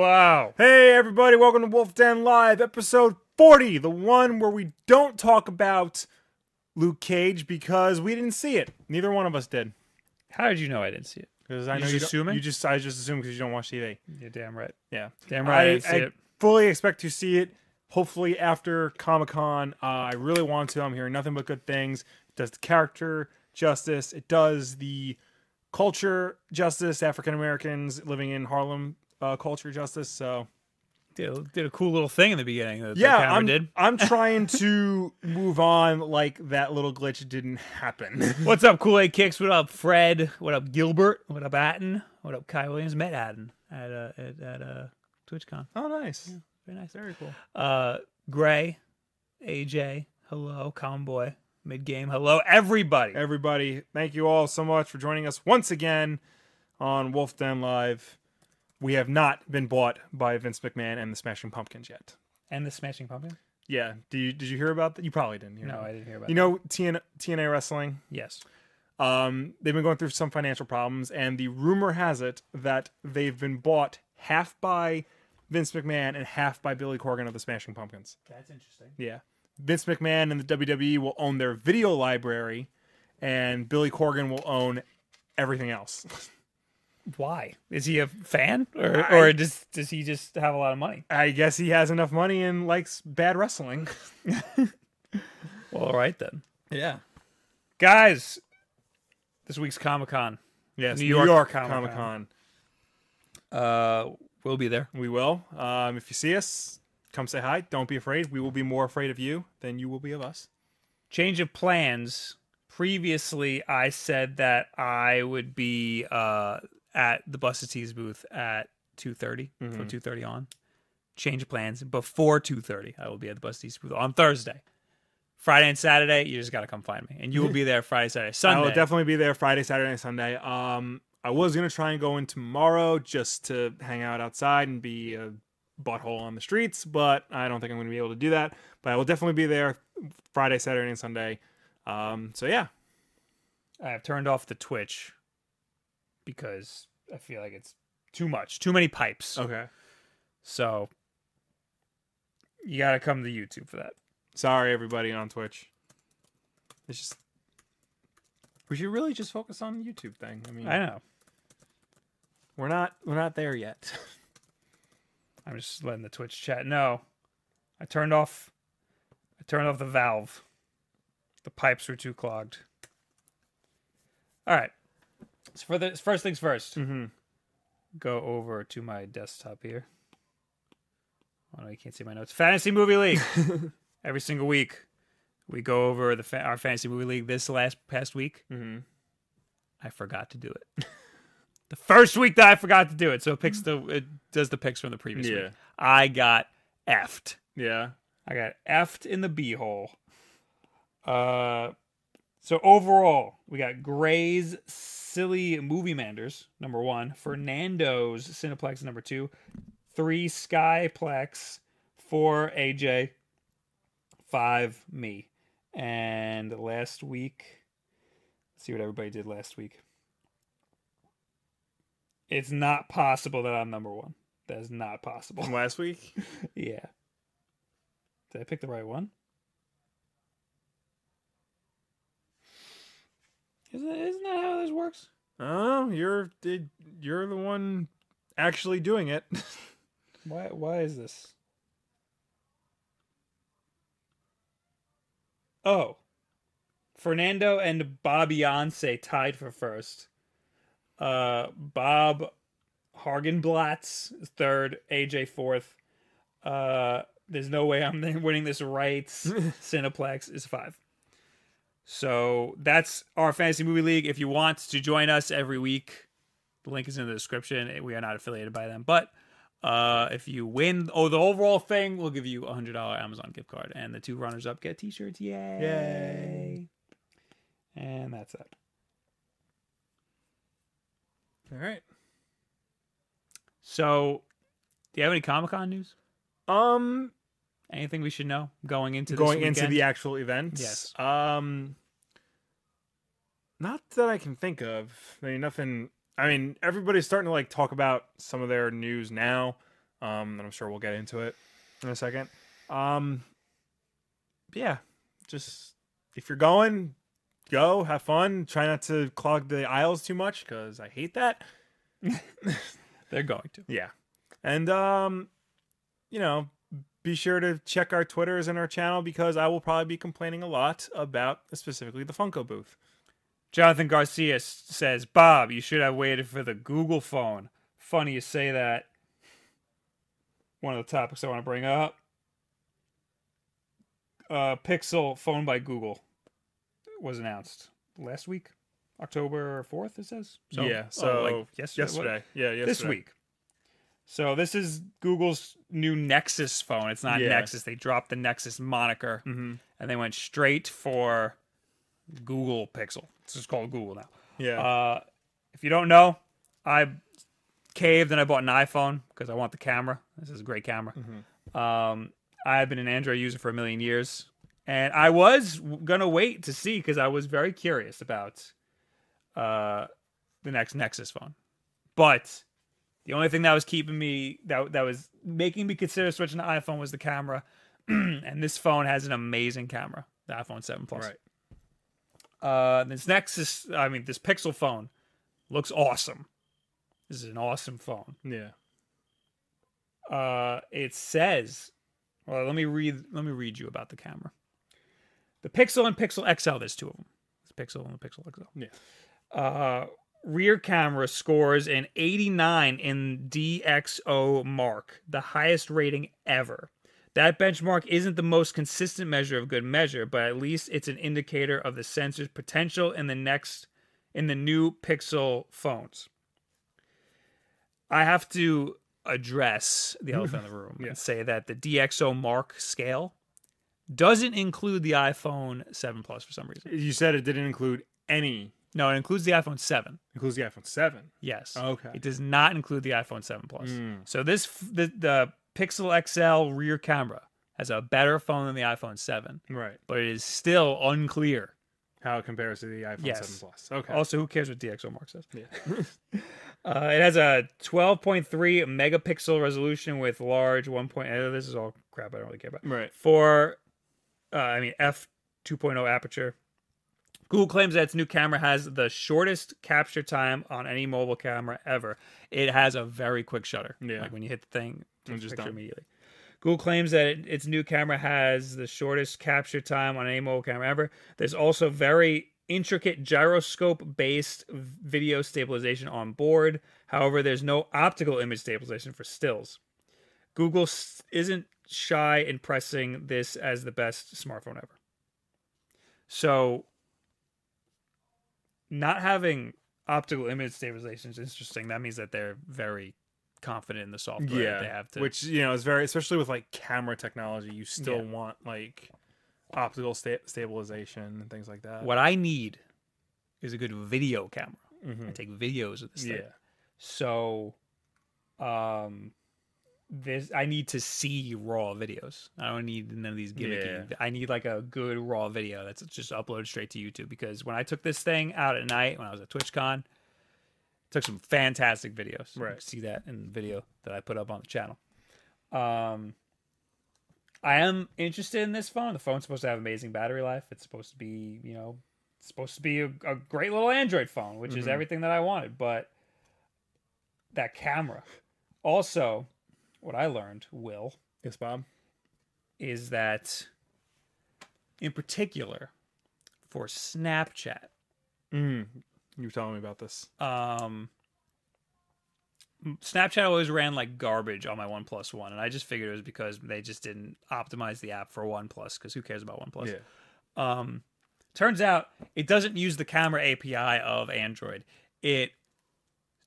Wow. Hey, everybody, welcome to Wolf Den Live, episode 40, the one where we don't talk about Luke Cage because we didn't see it. Neither one of us did. How did you know I didn't see it? Because I You know just you don't- assuming? You just, I just assume because you don't watch TV. You're damn right. Yeah. Damn right. I, I, didn't see I it. fully expect to see it. Hopefully after Comic Con. Uh, I really want to. I'm hearing nothing but good things. It does the character justice. It does the culture justice. African Americans living in Harlem uh, culture justice. So Did a, did a cool little thing in the beginning that yeah, the camera I'm, did. I'm trying to move on like that little glitch didn't happen. What's up, Kool Aid Kicks? What up, Fred? What up, Gilbert? What up, Atten? What up, Kai Williams? Met Atten at uh, at, at uh, TwitchCon. oh, nice. Very nice. Very cool. Uh, Gray, AJ, hello, Conboy, mid game, hello, everybody. Everybody, thank you all so much for joining us once again on Wolf Den Live. We have not been bought by Vince McMahon and the Smashing Pumpkins yet. And the Smashing Pumpkins? Yeah. Do you, did you hear about that? You probably didn't hear. No, about I didn't hear about You that. know TN, TNA Wrestling. Yes. Um, they've been going through some financial problems, and the rumor has it that they've been bought half by Vince McMahon and half by Billy Corgan of the Smashing Pumpkins. That's interesting. Yeah. Vince McMahon and the WWE will own their video library, and Billy Corgan will own everything else. Why? Is he a fan? Or, I- or does, does he just have a lot of money? I guess he has enough money and likes bad wrestling. Well, all right then. Yeah. Guys, this week's Comic Con. Yes. New York York, Comic-Con. Comic Con. Uh, we'll be there. We will. Um, if you see us, come say hi. Don't be afraid. We will be more afraid of you than you will be of us. Change of plans. Previously, I said that I would be uh, at the Busted Tees booth at 2.30, from 2.30 on. Change of plans. Before 2.30, I will be at the Busted Tees booth on Thursday. Friday and Saturday, you just got to come find me. And you will be there Friday, Saturday, Sunday. I will definitely be there Friday, Saturday, and Sunday. Um, I was gonna try and go in tomorrow just to hang out outside and be a butthole on the streets, but I don't think I'm gonna be able to do that. But I will definitely be there Friday, Saturday, and Sunday. Um, so yeah, I have turned off the Twitch because I feel like it's too much, too many pipes. okay. So you got to come to YouTube for that. Sorry, everybody on Twitch. It's just we should really just focus on the YouTube thing. I mean, I know. we're not we're not there yet. I'm just letting the Twitch chat know. I turned off. I turned off the valve. The pipes were too clogged. All right. So for the first things 1st mm-hmm. go over to my desktop here. Oh no, you can't see my notes. Fantasy Movie League. Every single week, we go over the fa- our Fantasy Movie League. This last past week, Mm-hmm. I forgot to do it. the first week that I forgot to do it, so it picks the it does the picks from the previous Yeah. week. I got effed. Yeah. I got effed in the beehole. Uh, so overall, we got Gray's Silly Movie Manders, number one. Fernando's Cineplex, number two. Three Skyplex. Four AJ. Five me. And last week, let's see what everybody did last week. It's not possible that I'm number one. That is not possible. Last week. Yeah. Did I pick the right one? Isn't, isn't that how this works? Oh, you're you're the one actually doing it. Why why is this? Oh. Fernando and Bobbiance tied for first. Uh Bob Hargenblatz third, AJ fourth. Uh there's no way I'm winning this right. Cineplex is five. So that's our fantasy movie league. If you want to join us every week, the link is in the description. We are not affiliated by them, but uh, if you win, oh, the overall thing, we'll give you a hundred dollar Amazon gift card, and the two runners up get T-shirts. Yay! Yay. And that's it. All right. So, do you have any Comic Con news? Um, Anything we should know going into going into the actual event. Yes. Um, not that I can think of. I mean, nothing. I mean, everybody's starting to like talk about some of their news now. Um, and I'm sure we'll get into it in a second. Um, yeah, just if you're going, go have fun. Try not to clog the aisles too much because I hate that. They're going to. Yeah, and um, you know, be sure to check our Twitters and our channel because I will probably be complaining a lot about specifically the Funko booth. Jonathan Garcia s- says, Bob, you should have waited for the Google phone. Funny you say that. One of the topics I want to bring up. Uh, Pixel phone by Google was announced last week, October 4th, it says. Yeah, oh, so like yesterday. Yesterday, yeah, yesterday. This week. So this is Google's new Nexus phone. It's not Yeah. Nexus. They dropped the Nexus moniker hmm and they went straight for Google Pixel. It's just called Google now. Yeah, Uh, if you don't know, I caved and I bought an iPhone because I want the camera. This is a great camera. Um, I've been an Android user for a million years, and I was gonna wait to see because I was very curious about uh, the next Nexus phone. But the only thing that was keeping me that that was making me consider switching to iPhone was the camera, and this phone has an amazing camera, the iPhone Seven Plus. right. Uh, this Nexus, I mean, this Pixel phone looks awesome. This is an awesome phone. Yeah. Uh, it says, well, let me read. Let me read you about the camera. The Pixel and Pixel XL. There's two of them. It's Pixel and the Pixel XL. Yeah. Uh, rear camera scores an 89 in DxO Mark, the highest rating ever. That benchmark isn't the most consistent measure of good measure, but at least it's an indicator of the sensor's potential in the next in the new Pixel phones. I have to address the elephant in the room Yeah. and say that the DxO Mark scale doesn't include the iPhone 7 Plus for some reason. You said it didn't include any. No, it includes the iPhone 7. It Includes the iPhone Seven. Yes. Okay. It does not include the iPhone 7 Plus. Mm. So this the, the Pixel XL rear camera has a better phone than the iPhone 7, Right. but it is still unclear. How it compares to the iPhone Yes. 7 Plus. Okay. Also, who cares what DxO Mark says? yeah. Uh, it has a 12.3 megapixel resolution with large 1. Point, uh, this is all crap I don't really care about. right. For, uh, I mean, f 2.0 aperture. Google claims that its new camera has the shortest capture time on any mobile camera ever. It has a very quick shutter. Yeah. Like when you hit the thing, takes picture done. immediately. Google claims that it, its new camera has the shortest capture time on any mobile camera ever. There's also very intricate gyroscope based video stabilization on board. However, there's no optical image stabilization for stills. Google isn't shy in pressing this as the best smartphone ever. So, not having optical image stabilization is interesting. That means that they're very confident in the software Yeah. they have to. Which, you know, is very, especially with like camera technology, you still Yeah. want like optical sta- stabilization and things like that. what I need is a good video camera. Mhm. I take videos of this thing. So, um, this I need to see raw videos. I don't need none of these gimmicky. Yeah. I need like a good raw video that's just uploaded straight to YouTube. Because when I took this thing out at night when I was at TwitchCon, took some fantastic videos. You Right. can see that in the video that I put up on the channel. Um, I am interested in this phone. The phone's supposed to have amazing battery life. It's supposed to be, you know, supposed to be a, a great little Android phone, which is Mhm. everything that I wanted. But that camera. Also, what I learned, Will, Yes, Bob. is that in particular for Snapchat, Mm. You were telling me about this. um Snapchat always ran like garbage on my OnePlus One, and I just figured it was because they just didn't optimize the app for OnePlus. Because who cares about OnePlus? Yeah. Um, turns out it doesn't use the camera API of Android. It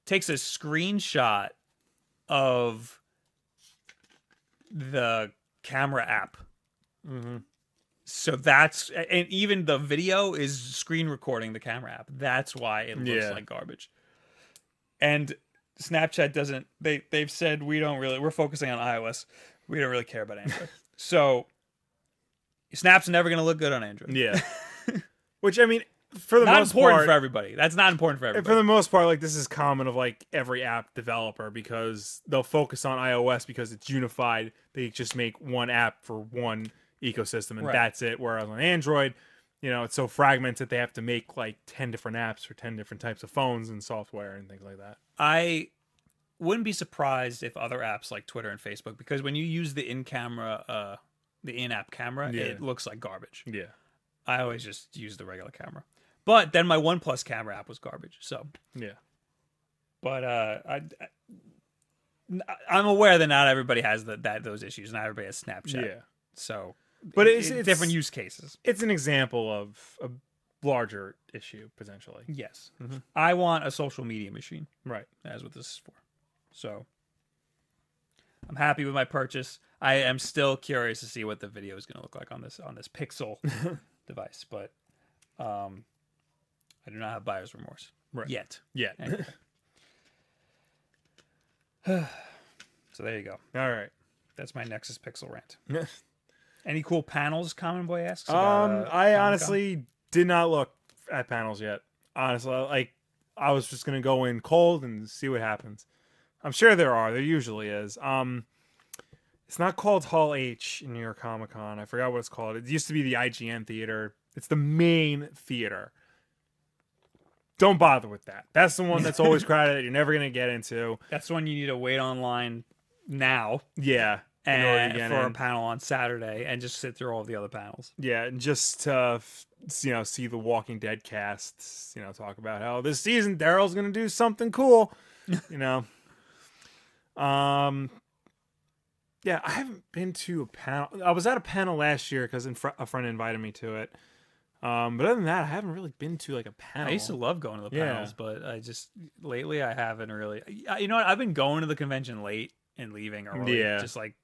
takes a screenshot of the camera app. Mm-hmm. So that's and even the video is screen recording the camera app. That's why it looks Yeah. like garbage. And Snapchat doesn't they they've said we don't really we're focusing on iOS. We don't really care about Android. so Snap's never going to look good on Android. Yeah. Which I mean, for the not most important part, for everybody. That's not important for everybody. for the most part, like this is common of like every app developer because they'll focus on iOS because it's unified. They just make one app for one ecosystem and Right. that's it. Whereas on Android, you know, it's so fragmented they have to make like ten different apps for ten different types of phones and software and things like that. I wouldn't be surprised if other apps like Twitter and Facebook, because when you use the in-camera, uh, the in-app camera, Yeah. it looks like garbage. Yeah. I always just use the regular camera. But then my OnePlus camera app was garbage. So, Yeah. but uh, I, I, I'm aware that not everybody has the, that those issues. Not everybody has Snapchat. Yeah. So, But it's- it- it's- different use cases. It's an example of a larger issue potentially. Yes, Mhm. I want a social media machine. Right. That's what this is for. So, I'm happy with my purchase. I am still curious to see what the video is going to look like on this on this Pixel device, but um, I do not have buyer's remorse Right. yet. Yeah. Anyway. so there you go. All right. That's my Nexus Pixel rant. Any cool panels? Common Boy asks. about, Um, uh, I honestly did not look at panels yet. Honestly, like I was just gonna go in cold and see what happens. I'm sure there are. There usually is. Um, it's not called Hall H in New York Comic Con. I forgot what it's called. It used to be the IGN theater. It's the main theater. Don't bother with that. That's the one that's always crowded. That you're never gonna get into. that's the one you need to wait online now Yeah. To and get for a panel on Saturday and just sit through all the other panels. Yeah, and just to f- you know see the Walking Dead cast, you know, talk about how this season Daryl's gonna do something cool, you know. Um, yeah, I haven't been to a panel. I was at a panel last year because fr- a friend invited me to it. Um, but other than that, I haven't really been to like a panel. I used to love going to the Yeah. panels, but I just lately I haven't really. You know what? I've been going to the convention late and leaving early. Yeah. just like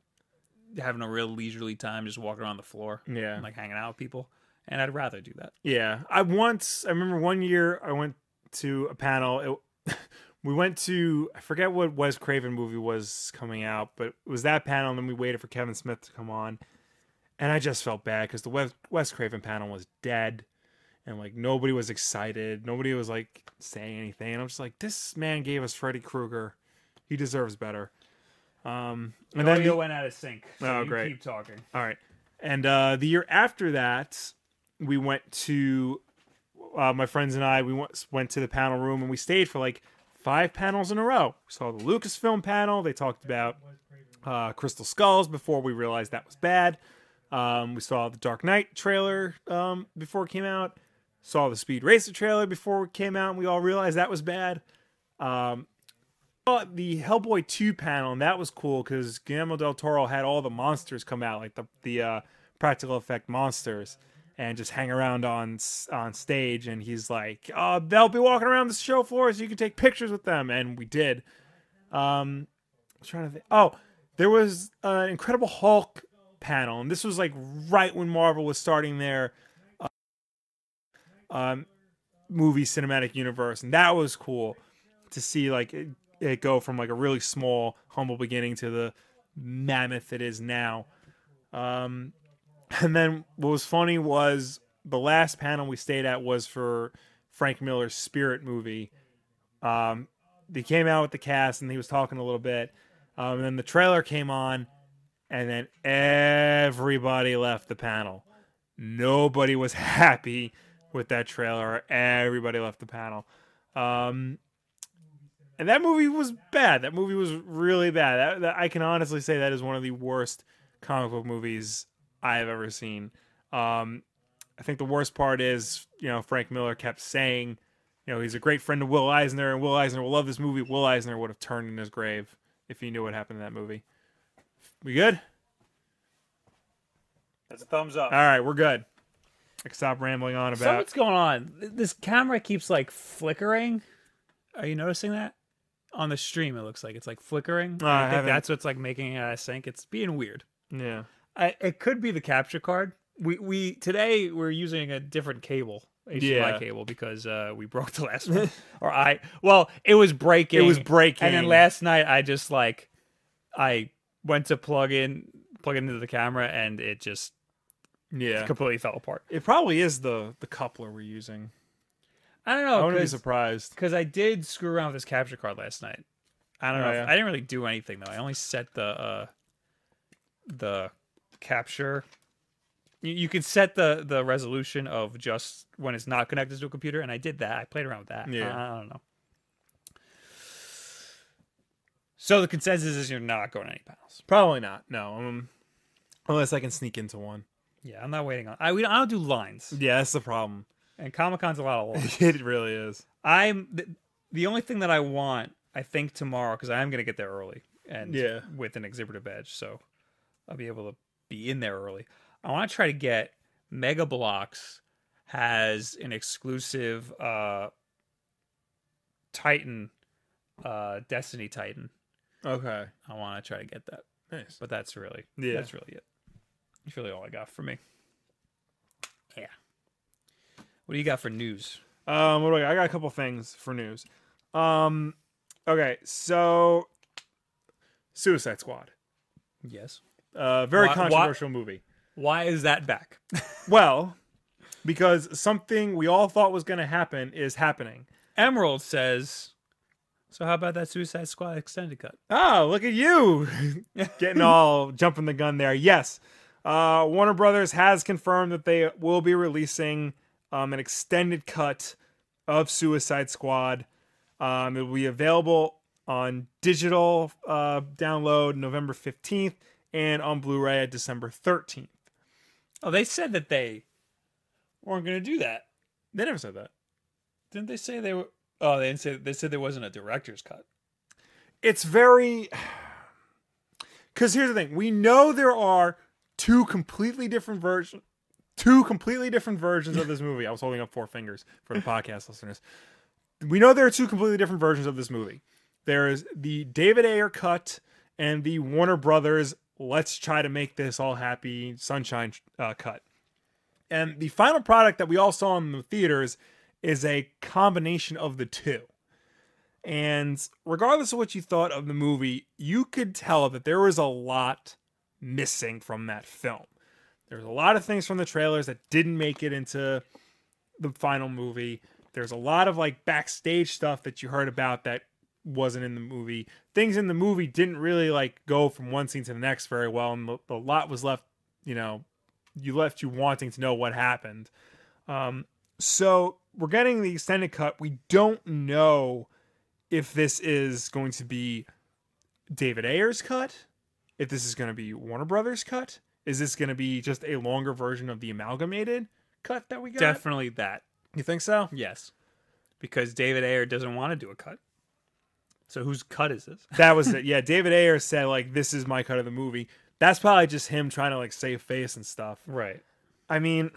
having a real leisurely time, just walking around the floor, Yeah, and like hanging out with people. And I'd rather do that. Yeah, I once I remember one year I went to a panel. It, we went to I forget what Wes Craven movie was coming out, but it was that panel, and then we waited for Kevin Smith to come on, and I just felt bad because the Wes, Wes Craven panel was dead, and like nobody was excited, nobody was like saying anything, and I'm just like, this man gave us Freddy Krueger, he deserves better. Um, and then Audio the- went out of sync. So Oh, you great. Keep talking. all right. And uh, the year after that, we went to uh, my friends and I. We went went to the panel room and we stayed for like five panels in a row. We saw the Lucasfilm panel. They talked about uh, Crystal Skulls before we realized that was bad. Um, we saw the Dark Knight trailer um, before it came out. Saw the Speed Racer trailer before it came out, and we all realized that was bad. Um, the Hellboy 2 panel, and that was cool because Guillermo del Toro had all the monsters come out, like the the uh, practical effect monsters, and just hang around on on stage. And he's like, "Oh, they'll be walking around the show floor, so you can take pictures with them." And we did. Um, I was trying to think. Oh, there was an Incredible Hulk panel, and this was like right when Marvel was starting their uh, um, movie cinematic universe, and that was cool to see like it, go from like a really small, humble beginning to the mammoth it is now. Um, and then what was funny was the last panel we stayed at was for Frank Miller's Spirit movie. Um, they came out with the cast and he was talking a little bit. Um, and then the trailer came on, and then everybody left the panel. Nobody was happy with that trailer. Everybody left the panel. Um, and that movie was bad. That movie was really bad. That, that, I can honestly say that is one of the worst comic book movies I have ever seen. Um, I think the worst part is, you know, Frank Miller kept saying, you know, he's a great friend of Will Eisner, and Will Eisner will love this movie. Will Eisner would have turned in his grave if he knew what happened in that movie. We good? That's a thumbs up. All right, we're good. I can stop rambling on about. Something's going on. This camera keeps like flickering. Are you noticing that? On the stream, it looks like it's like flickering. I I think haven't. that's what's like making it out of sync. It's being weird. Yeah. I, it could be the capture card. We we today we're using a different cable, HDMI Yeah. cable, because uh, we broke the last one. or I well, it was breaking. It was breaking. And then last night I just like I went to plug in plug it into the camera and it just Yeah. completely fell apart. It probably is the the coupler we're using. I don't know. I wouldn't be surprised because. I did screw around with this capture card last night. I don't Oh, know. if- yeah? I didn't really do anything though. I only set the uh the capture. You, you can set the the resolution of just when it's not connected to a computer, and I did that. I played around with that. Yeah. I, I don't know. So the consensus is you're not going to any panels. Probably not. No, um, unless I can sneak into one. Yeah, I'm not waiting on. I we I don't do lines, Yeah, that's the problem. And Comic Con's a lot of lines. it really is. I'm the, the only thing that I want. I think tomorrow because I am going to get there early and Yeah. with an exhibitor badge, so I'll be able to be in there early. I want to try to get Mega Bloks has an exclusive uh Titan uh Destiny Titan. Okay. I want to try to get that, Nice. but that's really Yeah. that's really it. That's really all I got for me. What do you got for news? Um, what do I got? I got a couple things for news. Um, okay, so Suicide Squad, Yes. uh, very Why- why- controversial movie. Why is that back? Well, because something we all thought was going to happen is happening. Emerald says, "So how about that Suicide Squad extended cut?" Oh, look at you getting all jumping the gun there. Yes, uh, Warner Brothers has confirmed that they will be releasing um, an extended cut of Suicide Squad. Um, it will be available on digital uh, download November 15th and on Blu ray at December 13th. Oh, they said that they weren't going to do that. They never said that. Didn't they say they were? Oh, they didn't say. They said there wasn't a director's cut. It's very. Because here's the thing we know there are two completely different versions. Two completely different versions of this movie. I was holding up four fingers for the podcast listeners. We know there are two completely different versions of this movie. There is the David Ayer cut and the Warner Brothers let's try to make this all happy sunshine uh, cut. And the final product that we all saw in the theaters is a combination of the two. And regardless of what you thought of the movie, you could tell that there was a lot missing from that film. There's a lot of things from the trailers that didn't make it into the final movie. There's a lot of like backstage stuff that you heard about that wasn't in the movie. Things in the movie didn't really like go from one scene to the next very well, and the lot was left, you know, you left you wanting to know what happened. Um, so we're getting the extended cut. We don't know if this is going to be David Ayer's cut, if this is going to be Warner Brothers cut, is this going to be just a longer version of the amalgamated cut that we got? Definitely that. You think so? Yes, because David Ayer doesn't want to do a cut. So whose cut is this? That was it. Yeah, David Ayer said like this is my cut of the movie. That's probably just him trying to like save face and stuff. Right. I mean,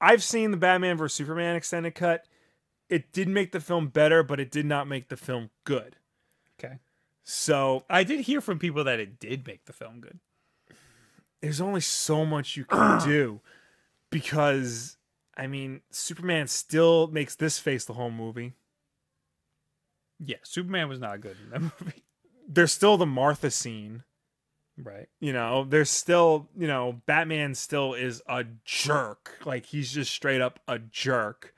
I've seen the Batman vs Superman extended cut. It did make the film better, but it did not make the film good. So I did hear from people that it did make the film good. there's only so much you can do because I mean, Superman still makes this face the whole movie. Yeah, Superman was not good in that movie. There's still the Martha scene. Right. You know, there's still, you know, Batman still is a jerk. Like he's just straight up a jerk.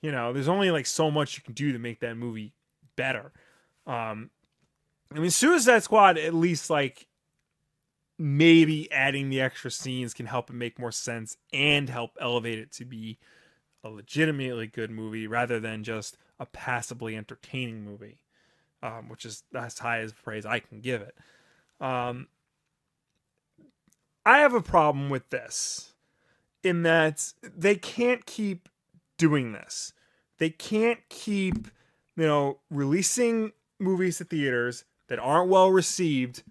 You know, there's only like so much you can do to make that movie better. Um I mean Suicide Squad at least like maybe adding the extra scenes can help it make more sense and help elevate it to be a legitimately good movie rather than just a passably entertaining movie. Um, which is as high as praise I can give it. Um, I have a problem with this in that they can't keep doing this. They can't keep, you know, releasing movies to theaters that aren't well received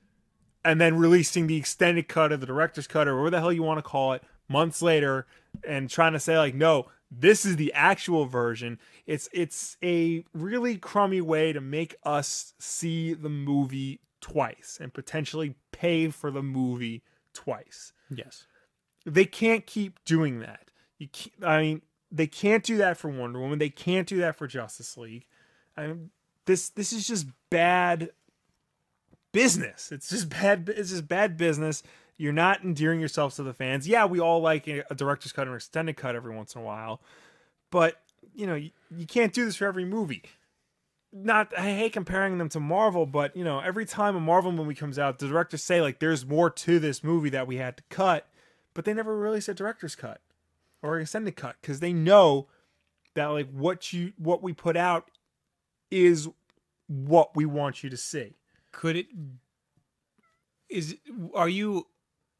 and then releasing the extended cut or the director's cut or whatever the hell you want to call it months later and trying to say like no this is the actual version. It's it's a really crummy way to make us see the movie twice and potentially pay for the movie twice. Yes. they can't keep doing that. You can't, i mean they can't do that for wonder woman. They can't do that for justice league. I mean, this this is just bad business it's just bad it's just bad business you're not endearing yourselves to the fans yeah we all like a, director's cut or extended cut every once in a while but you know, you, you can't do this for every movie. Not I hate comparing them to Marvel, but you know, every time a Marvel movie comes out, the directors say like there's more to this movie that we had to cut, but they never release a director's cut or extended cut because they know that like what you what we put out is what we want you to see. Could it is are you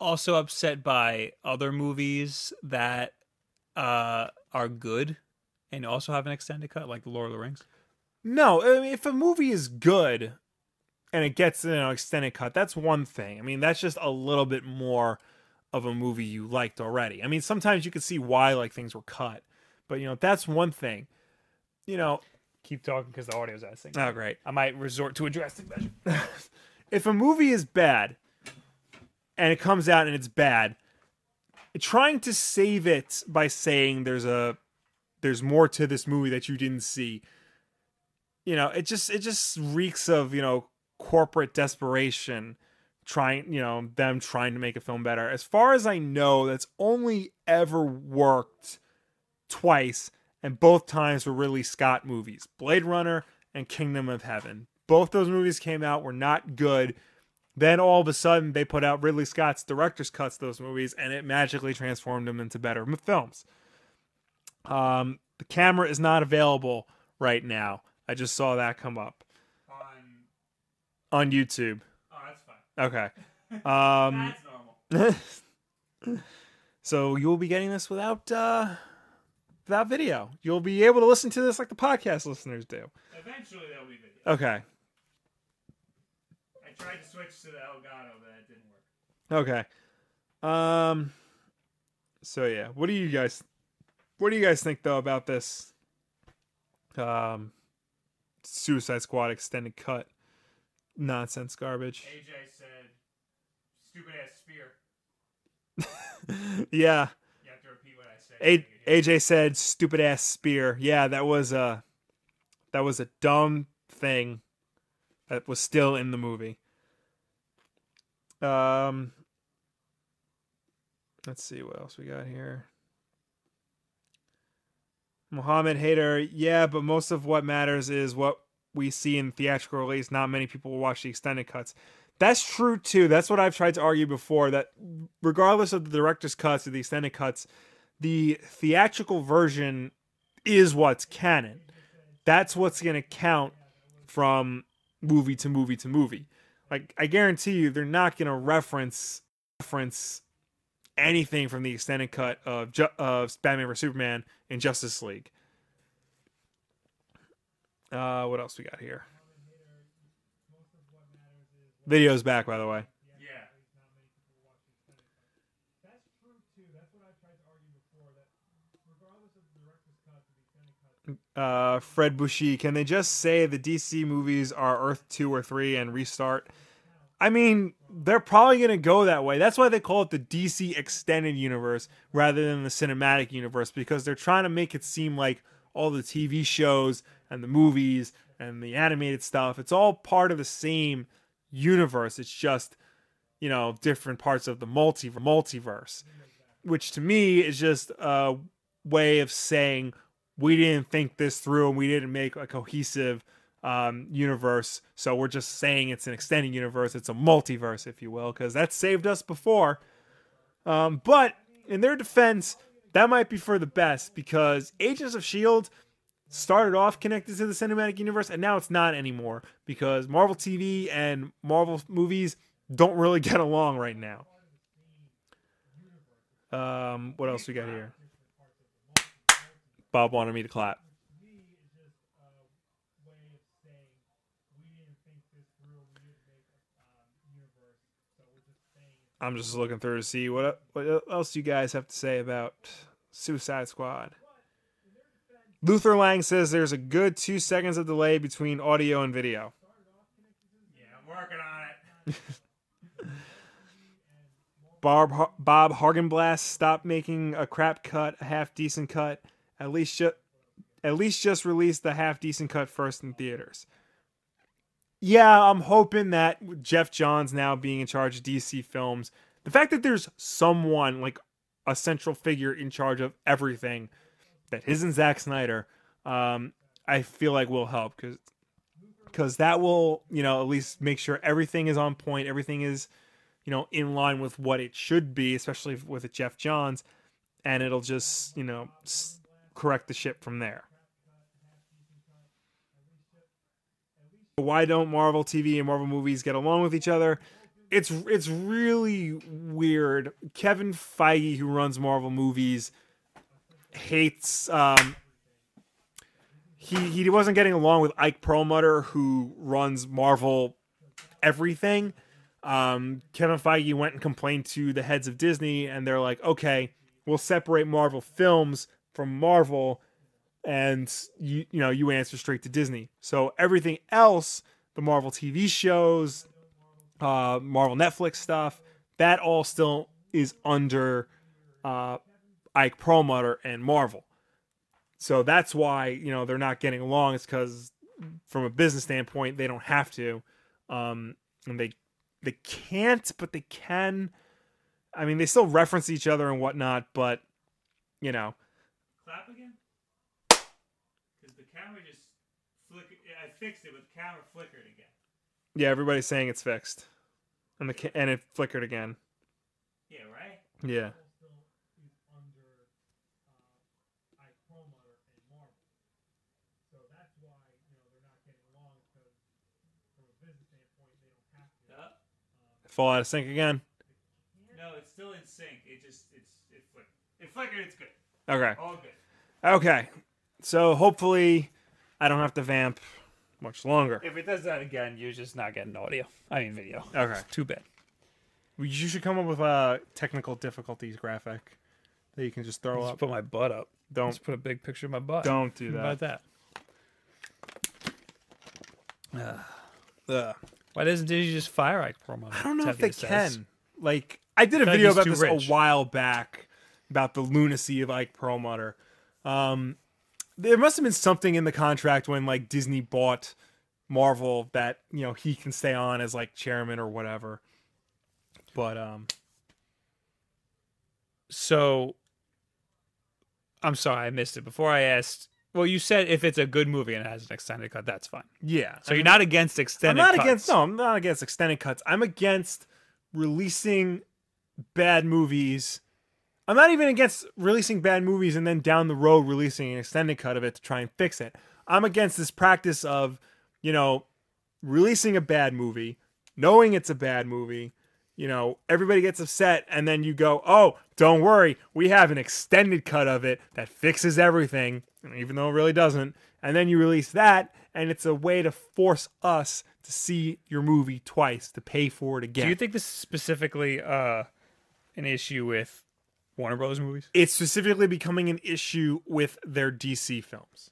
also upset by other movies that uh are good and also have an extended cut like The Lord of the Rings? No, I mean, if a movie is good and it gets you know extended cut, that's one thing. I mean, that's just a little bit more of a movie you liked already. I mean, sometimes you can see why like things were cut, but you know that's one thing. You know, Keep talking because the audio's. Singing. Oh great. I might resort to a drastic measure. if a movie is bad and it comes out and it's bad, trying to save it by saying there's a there's more to this movie that you didn't see. You know, it just it just reeks of, you know, corporate desperation trying, you know, them trying to make a film better. As far as I know, that's only ever worked twice and both times were Ridley Scott movies. Blade Runner and Kingdom of Heaven. Both those movies came out were not good. Then all of a sudden they put out Ridley Scott's director's cuts those movies and it magically transformed them into better films. Um, the camera is not available right now. I just saw that come up On on YouTube. oh, that's fine. Okay. Um, That's normal. so you will be getting this without uh, without video. You'll be able to listen to this like the podcast listeners do. Eventually there'll be video. Okay. I tried to switch to the Elgato, but that didn't work. Okay. Um. So yeah, what do you guys, what do you guys think though about this? Um, Suicide Squad extended cut nonsense garbage. AJ said, "Stupid ass spear." yeah, You have to repeat what I said. AJ said stupid ass spear. Yeah, that was a that was a dumb thing that was still in the movie. Um let's see what else we got here. Mohammed Hader, yeah, but most of what matters is what we see in theatrical release. Not many people will watch the extended cuts. That's true too. That's what I've tried to argue before. That regardless of the director's cuts or the extended cuts, the theatrical version is what's canon. That's what's going to count from movie to movie to movie. Like I guarantee you, they're not going to reference reference anything from the extended cut of Ju- of Batman vs Superman in Justice League. Uh, what else we got here? Video's back, by the way. Uh, Fred Bushy, can they just say the DC movies are Earth 2 or 3 and restart? I mean, they're probably going to go that way. That's why they call it the DC Extended Universe rather than the Cinematic Universe because they're trying to make it seem like all the TV shows and the movies and the animated stuff, it's all part of the same universe. It's just, you know, different parts of the multi- multiverse, which to me is just a way of saying we didn't think this through and we didn't make a cohesive um, universe. So we're just saying it's an extended universe. It's a multiverse, if you will, because that saved us before. Um, but in their defense, that might be for the best because Agents of S.H.I.E.L.D. started off connected to the cinematic universe and now it's not anymore because Marvel TV and Marvel movies don't really get along right now. Um, what else we got here? Bob wanted me to clap. I'm just looking through to see what what else you guys have to say about Suicide Squad. Luther Lang says there's a good two seconds of delay between audio and video. Yeah, I'm working on it. Bob Bob Hargenblast stopped making a crap cut, a half decent cut. At least just at least just release the half decent cut first in theaters. Yeah, I'm hoping that Geoff Johns now being in charge of DC films, the fact that there's someone like a central figure in charge of everything that isn't Zack Snyder, um, I feel like will help because because that will you know at least make sure everything is on point, everything is you know in line with what it should be, especially with Geoff Johns, and it'll just you know s- correct the ship from there. Why don't Marvel TV and Marvel movies get along with each other? It's it's really weird. Kevin Feige, who runs Marvel movies, hates um, he he wasn't getting along with Ike Perlmutter, who runs Marvel everything. Um, Kevin Feige went and complained to the heads of Disney, and they're like, "Okay, we'll separate Marvel films from Marvel, and you you know you answer straight to Disney. So everything else, the Marvel TV shows, uh, Marvel Netflix stuff, that all still is under uh, Ike Perlmutter and Marvel. So that's why you know they're not getting along. It's because from a business standpoint, they don't have to, um, and they they can't, but they can. I mean, they still reference each other and whatnot, but you know, Clap again? Because the camera just flickered. I fixed it, but the camera flickered again. yeah, everybody's saying it's fixed, and the ca- and it flickered again. Yeah, right? Yeah, Uh, fall out of sync again. no, it's still in sync. It just, it's, it flickered. It flickered, it's good. Okay, okay. So hopefully, I don't have to vamp much longer. If it does that again, you're just not getting audio. I mean, video. Okay, Too bad. you should come up with a technical difficulties graphic that you can just throw Just up. put my butt up. Don't Just put a big picture of my butt. don't do How about that. that? Ugh. Why doesn't Disney just fire Ike Perlmutter? I don't know if they says. can. Like, I did a feel like video he's about too this rich. a while back about the lunacy of Ike Perlmutter. Um, there must have been something in the contract when like Disney bought Marvel that you know he can stay on as like chairman or whatever. But um, So, I'm sorry, I missed it. Before I asked, well, you said if it's a good movie and it has an extended cut, that's fine. yeah. So you're not against extended. I'm not cuts. against no, I'm not against extended cuts. I'm against releasing bad movies. I'm not even against releasing bad movies and then down the road releasing an extended cut of it to try and fix it. I'm against this practice of, you know, releasing a bad movie, knowing it's a bad movie, you know, everybody gets upset and then you go, "Oh, don't worry, we have an extended cut of it that fixes everything," even though it really doesn't. And then you release that and it's a way to force us to see your movie twice, to pay for it again. Do you think this is specifically uh, an issue with Warner Brothers movies? it's specifically becoming an issue with their DC films.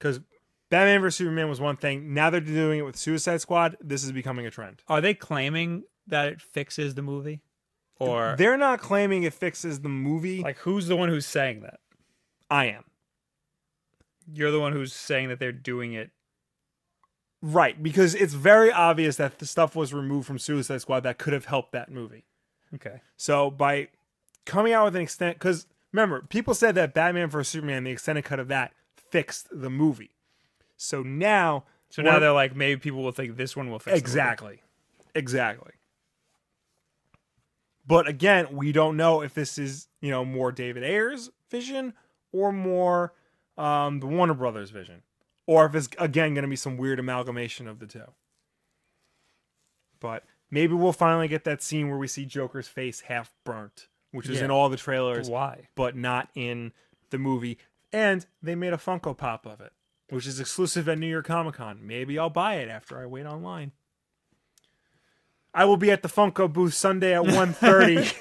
Cuz Batman vs Superman was one thing, now they're doing it with Suicide Squad. This is becoming a trend. Are they claiming that it fixes the movie? Or They're not claiming it fixes the movie. like who's the one who's saying that? I am. You're the one who's saying that they're doing it. Right, because it's very obvious that the stuff was removed from Suicide Squad that could have helped that movie. Okay. So by coming out with an extent, because remember, people said that Batman vs Superman, the extended cut of that, fixed the movie. So now, So now they're like, maybe people will think this one will fix exactly, exactly. But again, we don't know if this is you know more David Ayer's vision or more um, the Warner Brothers vision, or if it's again going to be some weird amalgamation of the two. But maybe we'll finally get that scene where we see Joker's face half burnt, which is Yeah. in all the trailers, Why? but not in the movie. And they made a Funko Pop of it, which is exclusive at New York Comic Con. Maybe I'll buy it after I wait online. I will be at the Funko booth Sunday at 1.30.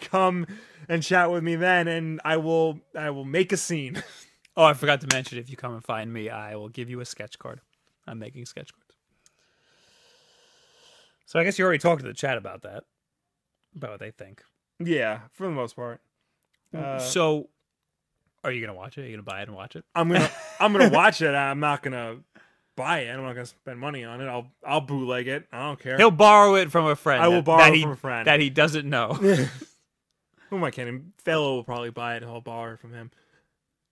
Come and chat with me then, and I will I will make a scene. Oh, I forgot to mention if you come and find me, I will give you a sketch card. I'm making sketch cards. So I guess you already talked to the chat about that, about what they think. yeah, for the most part. Uh, so, are you gonna watch it? Are you gonna buy it and watch it? I'm gonna I'm gonna watch it. I'm not gonna buy it. I'm not gonna spend money on it. I'll I'll bootleg it. I don't care. He'll borrow it from a friend. I will that- borrow that it he, from a friend. that he doesn't know. Who am I kidding? Fellow will probably buy it. and I'll borrow it from him.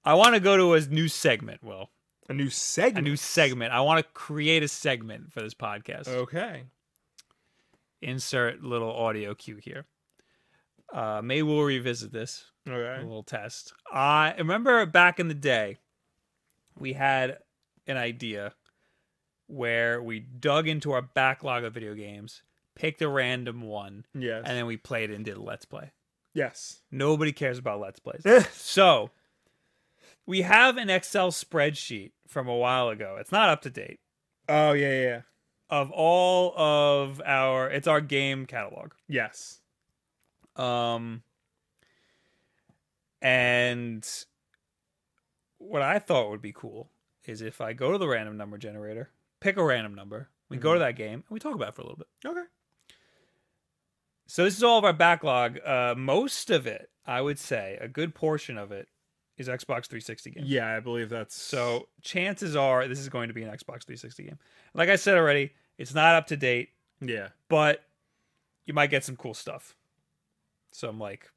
I want to go to a new segment. Will A new segment? a new segment. I want to create a segment for this podcast. Okay. Insert little audio cue here. Uh, maybe we'll revisit this. a Okay. little test. I remember back in the day, we had an idea where we dug into our backlog of video games, picked a random one, Yes. and then we played it and did a let's play. yes. Nobody cares about let's plays. so we have an Excel spreadsheet from a while ago. It's not up to date oh yeah, yeah, yeah. Of all of our. It's our game catalog. Yes. Um, and what I thought would be cool is if I go to the random number generator, pick a random number, we go to that game, and we talk about it for a little bit. Okay. So this is all of our backlog. Uh, most of it, I would say, a good portion of it is Xbox 360 games. Yeah, I believe that's So chances are this is going to be an Xbox 360 game. Like I said already, it's not up to date, Yeah. but you might get some cool stuff. Some like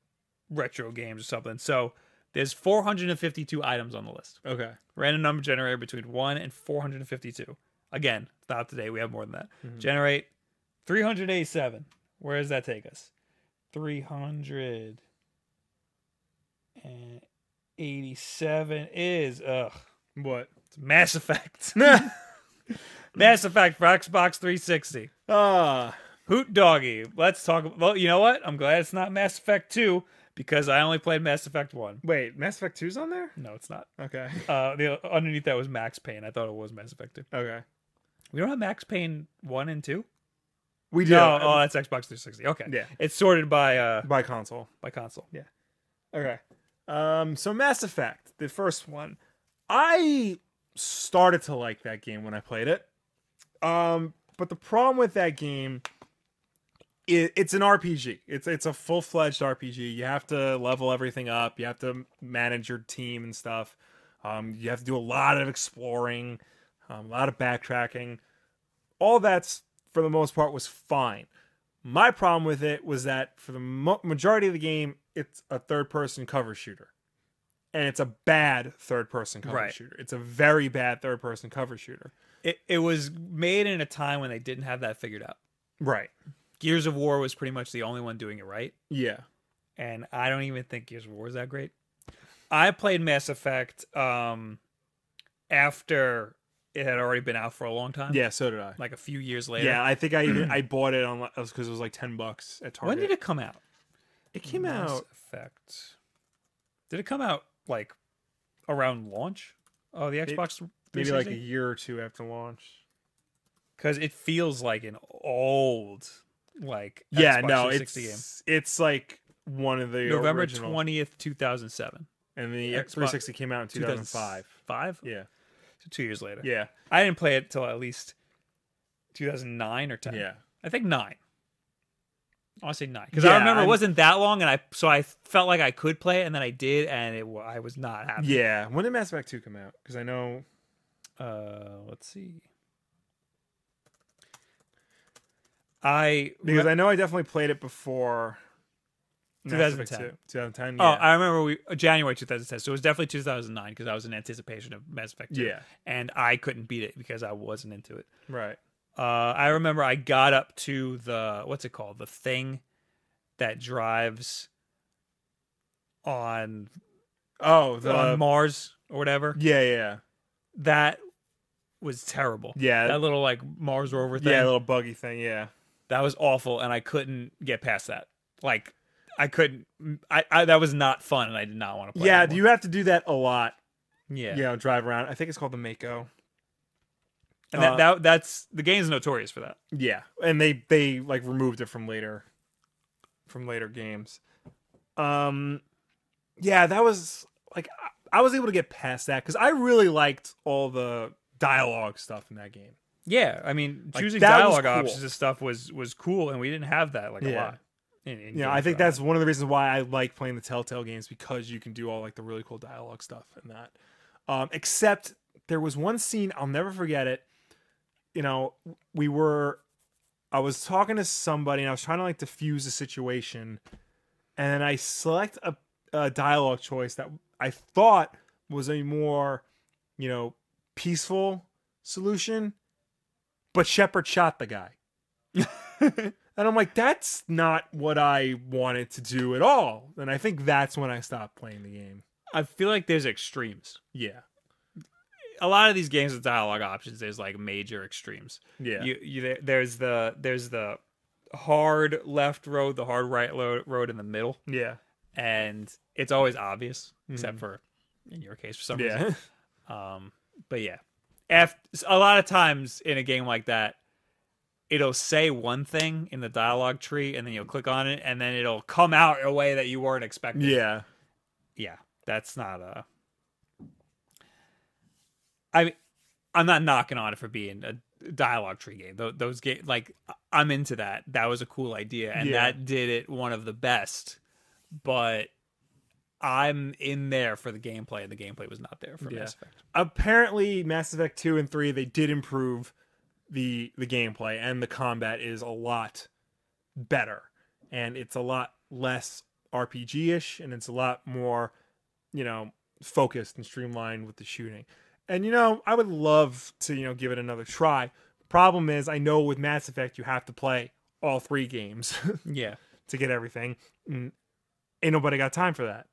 retro games or something. So there's 452 items on the list. Okay. Random number generator between 1 and 452. Again, it's not up to date. We have more than that. Mm-hmm. Generate 387. Where does that take us? 387 is ugh, What? it's Mass Effect. Mass Effect for Xbox 360. Ah. Hoot doggy. Let's talk. Well, you know what? I'm glad it's not Mass Effect 2 because I only played Mass Effect 1. Wait, Mass Effect 2's on there? No, it's not. Okay. Uh, the underneath that was Max Payne. I thought it was Mass Effect 2. Okay. We don't have Max Payne 1 and 2? We do. No, oh, that's Xbox 360. Okay. Yeah. It's sorted by uh by console. by console. Yeah. Okay. Um, so Mass Effect, the first one, I started to like that game when I played it. Um, but the problem with that game, it, it's an RPG. It's it's a full fledged RPG. You have to level everything up. You have to manage your team and stuff. Um, you have to do a lot of exploring, um, a lot of backtracking. All that's for the most part was fine. My problem with it was that for the mo- majority of the game, it's a third person cover shooter. And it's a bad third person cover Right. shooter. It's a very bad third person cover shooter. It it was made in a time when they didn't have that figured out. Right. Gears of War was pretty much the only one doing it right, Yeah. and I don't even think Gears of War is that great. I played Mass Effect um after it had already been out for a long time. Yeah, so did I. Like a few years later. Yeah, I think I even I bought it on because it was like ten bucks at Target. When did it come out? It came Mass out. Effect. Did it come out like around launch? Oh, the Xbox Maybe like a year or two after launch. because it feels like an old like Yeah, Xbox no, 360 it's it's like one of the November twentieth, two thousand seven. and the Xbox- 360 came out in 2005. Five? Yeah, So two years later. yeah, I didn't play it till at least two thousand nine or ten. yeah. I think nine. I want to say nine because Yeah, I remember I'm- it wasn't that long, and I so I felt like I could play it, and then I did, and it I was not happy. Yeah, when did Mass Effect 2 come out? Because I know Uh, let's see. I because I know I definitely played it before Mass Effect 2010. 2. 2010. Oh, I remember we uh, January 2010. So it was definitely 2009 because I was in anticipation of Mass Effect 2. Yeah. And I couldn't beat it because I wasn't into it. right. Uh, I remember I got up to the what's it called? The thing that drives on Oh, the on Mars or whatever. yeah, yeah, That was terrible. yeah, That little like Mars rover thing. yeah, little buggy thing. Yeah, that was awful and I couldn't get past that. Like I couldn't I, I that was not fun and I did not want to play. yeah. anymore. You have to do that a lot. yeah. You know, drive around. I think it's called the Mako. And that, Uh, that that's the game's notorious for that. Yeah, and they they like removed it from later from later games. Um yeah, that was like I, I was able to get past that cuz I really liked all the dialogue stuff in that game. Yeah, I mean, Like, choosing that dialogue cool. options and stuff was was cool, and we didn't have that like a lot. In, in Yeah, I think that's one of the reasons why I like playing the Telltale games because you can do all like the really cool dialogue stuff and that. Um, except there was one scene I'll never forget it. You know, we were I was talking to somebody and I was trying to like diffuse a situation and I select a, a dialogue choice that I thought was a more, you know, peaceful solution, but Shepard shot the guy. and I'm like, that's not what I wanted to do at all. And I think that's when I stopped playing the game. I feel like there's extremes. Yeah. A lot of these games with dialogue options, there's like major extremes. Yeah. You, you there's the there's the hard left road, the hard right road in the middle, yeah. and it's always obvious, except for in your case for some reason. Yeah. Um, but yeah, after, a lot of times in a game like that, it'll say one thing in the dialogue tree, and then you'll click on it, and then it'll come out in a way that you weren't expecting. yeah. yeah, that's not a. I, I'm not knocking on it for being a dialogue tree game. Those, those game, like I'm into that. That was a cool idea, and Yeah. that did it one of the best. But I'm in there for the gameplay, and the gameplay was not there for Yeah. Mass Effect. apparently Mass Effect 2 and 3 they did improve the the gameplay and the combat is a lot better and it's a lot less RPG-ish and it's a lot more you know focused and streamlined with the shooting. And you know, I would love to, you know, give it another try. Problem is I know with Mass Effect you have to play all three games Yeah, to get everything. And ain't nobody got time for that.